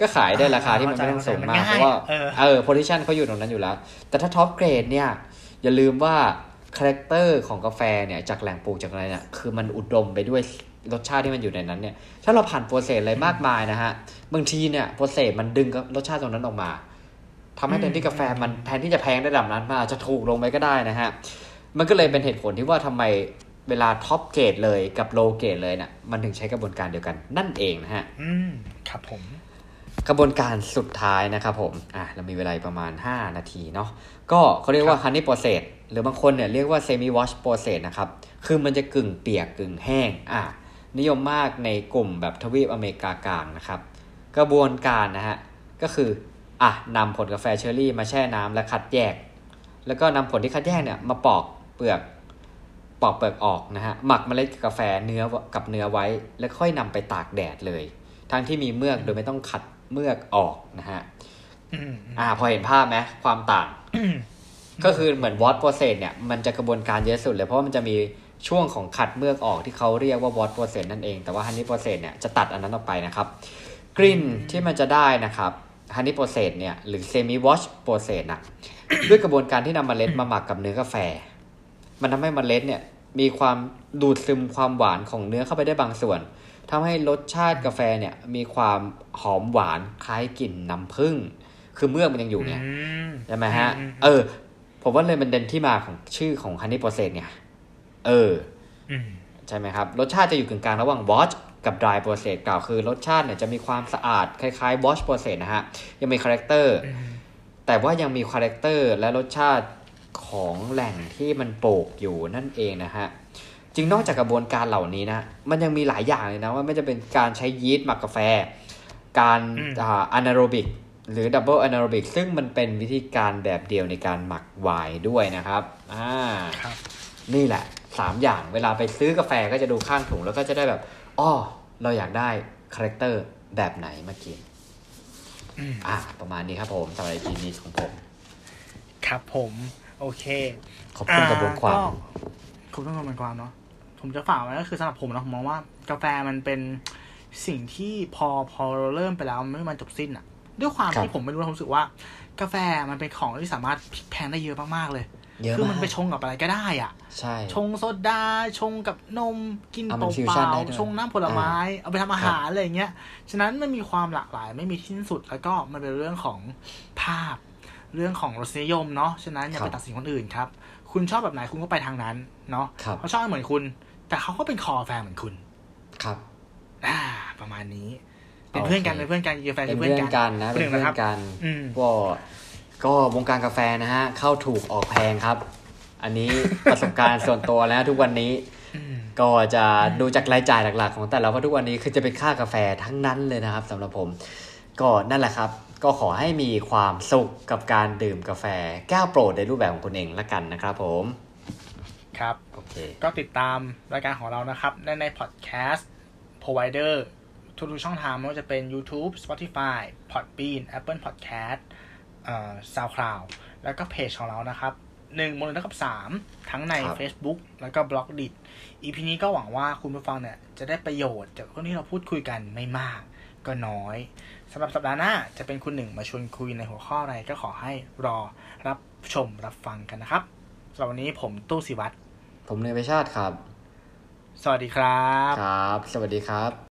ก็ขายได้ราคาที่มันไม่ต้องสูงมากเข้าใจเพราะว่าเออเออ position เขาอยู่ตรงนั้นอยู่แล้ว แต่ถ้า top grade เนี่ย อย่าลืมว่า character ของกาแฟเนี่ยจากแหล่งปลูกจากอะไรเนี่ยคือมันอุดมไปด้วยรสชาติที่มันอยู่ในนั้นเนี่ย ถ้าเราผ่าน process อะไรมากมายนะฮะบางทีเนี่ย process มันดึงรสชาติตรงนั้นออกมาทำให้แทนที่กาแฟมันแทนที่จะแพงระดับนั้นมาอาจจะถูกลงไปก็ได้นะฮะมันก็เลยเป็นเหตุผลที่ว่าทำไม เวลา top grade เลยกับ low grade เลยเนี่ยมันถึงใช้กระบวนการเดียวกันนั่นเองนะฮะอืมครับผม กระบวนการสุดท้ายนะครับผมอะเรามีเวลาประมาณ 5 นาทีเนาะก็เขาเรียกว่า honey process หรือบางคนเนี่ยเรียกว่า semi wash process นะครับ คือมันจะกึ่งเปียกกึ่งแห้งอะนิยมมากในกลุ่มแบบทวีปอเมริกากลางนะครับ กระบวนการนะฮะก็คืออะนำผลกาแฟเชอร์รี่มาแช่น้ำและคัดแยก แล้วก็นำผลที่คัดแยกเนี่ยมาปอกเปลือก ปอกเปลือกออกนะฮะหมักเมล็ดกาแฟเนื้อกับเนื้อไว้ แล้วค่อยนำไปตากแดดเลย ทั้งที่มีเมือกโดยไม่ต้องขัดเมือกออกนะฮะอืมอ่า พอเห็นภาพไหมความต่าง ก็คือเหมือน wash process เนี่ยมันจะกระบวนการเยอะสุดเลยเพราะว่ามันจะมีช่วงของขัดเมือกออกที่เขาเรียกว่า wash process นั่นเองแต่ว่า honey process เนี่ยจะตัดอันนั้นออกไปนะครับ กลิ่นที่มันจะได้นะครับ honey process เนี่ยหรือ semi wash process น่ะด้วยกระบวนการที่นำเมล็ดมาหมักกับเนื้อกาแฟ มันทำให้เมล็ดเนี่ยมีความดูดซึมความหวานของเนื้อเข้าไปได้บางส่วนทำให้รสชาติกาแฟเนี่ยมีความหอมหวานคล้ายกลิ่นน้ำผึ้งคือเมือกมันยังอยู่ไงอืมใช่ไหมฮะอืมเออ ผมว่าเลยมันเป็นที่มาของชื่อของ Honey Process เนี่ยเอออืมใช่ไหมครับ รสชาติจะอยู่กึ่งกลางระหว่าง Wash กับ Dry Process กล่าวคือรสชาติเนี่ยจะมีความสะอาดคล้ายๆ Wash Process นะฮะ ยังมี character อืมแต่ว่ายังมี character และรสชาติ ของแหล่งที่มันปลูกอยู่นั่นเองนะฮะจริงนอกจากกระบวนการเหล่านี้นะ มันยังมีหลายอย่างเลยนะไม่ว่าจะเป็นการใช้ยีสต์หมักกาแฟ การอ่า anaerobic หรือ double anaerobic ซึ่งมันเป็นวิธีการแบบเดียวในการหมักไวน์ด้วยนะครับอ่าครับนี่แหละสามอย่างเวลาไปซื้อกาแฟก็จะดูข้างถุงแล้วก็จะได้แบบอ้อเราอยากได้ character แบบไหนมากินอืมอ่าประมาณนี้ครับผมสำหรับ EP นี้ของผม ครับผม โอเค ขอบคุณกับบทความอ่ก็ขอบคุณกับบทความเนาะผมจะฝากไว้ก็คือสำหรับผมนะผมมองว่ากาแฟมันเป็นสิ่งที่พอพอเราเริ่มไปแล้วมันไม่มีวันจบสิ้นอะด้วยความครับที่ผมไม่รู้ผมรู้สึกว่า กาแฟมันเป็นของที่สามารถพลิกแพลงได้เยอะมากๆเลยเยอะคือมามันกไปชงกับอะไรก็ได้อะ ใช่ ชงโซดา ชงกับนม กินเอาเปมันฟิวชั่นล่าได้ด้วยๆชงน้ำผลไม้ เอาไปทำอาครับหารอะไรอย่างเงี้ย ฉะนั้นมันมีความหลากหลายไม่มีที่สิ้นสุด แล้วก็มันเป็นเรื่องของภาพ เรื่องของรสนิยมเนาะฉะนั้นอย่าไปตัดสินคนอื่นครับ คุณชอบแบบไหนคุณก็ไปทางนั้นเนาะครับเขาชอบเหมือนคุณ แต่เขาก็เป็นคอกาแฟเหมือนคุณ ครับอ่าประมาณนี้ เป็นเพื่อนกันโอเคเป็นเพื่อนกันกาแฟเป็นคือเพื่เพื่ออนนกันกันนะเป็นเพื่อนกันอืมก็ก็วงการกาแฟนะฮะ เข้าถูกออกแพงครับ อันนี้ประสบการณ์ส่วนตัวแล้วทุกวันนี้อืมก็จะดูจากรายจ่ายหลักๆ ของแต่ละว่าทุกวันนี้คือจะเป็นค่ากาแฟทั้งนั้นเลยนะครับสำหรับผม ก็นั่นแหละครับ ก็ขอให้มีความสุขกับการดื่มกาแฟแก้วโปรดในรูปแบบของคุณเองละกันนะครับผมครับโอเคก็ติดตามรายการของเรานะครับได้ในพอดแคสต์ provider ทุกๆช่องทางไม่ว่าจะเป็น YouTube Spotify Podbean Apple Podcast เอ่อ SoundCloud แล้วก็เพจของเรานะครับหนึ่งมูลเท่ากับสามทั้งในครับ Facebook แล้วก็ b ล็อกดิ EP นี้ก็หวังว่าคุณผู้ฟังเนี่ย จะได้ประโยชน์จากเรื่องที่เราพูดคุยกันไม่มากก็น้อย สำหรับสัปดาห์หน้าจะเป็นคุณหนึ่งมาชวนคุยในหัวข้ออะไรก็ขอให้รอรับชมรับฟังกันนะครับสำหรับวันนี้ผมตู้สิวัตรผมเนยไปชาติครับ สวัสดีครับ ครับ สวัสดีครับ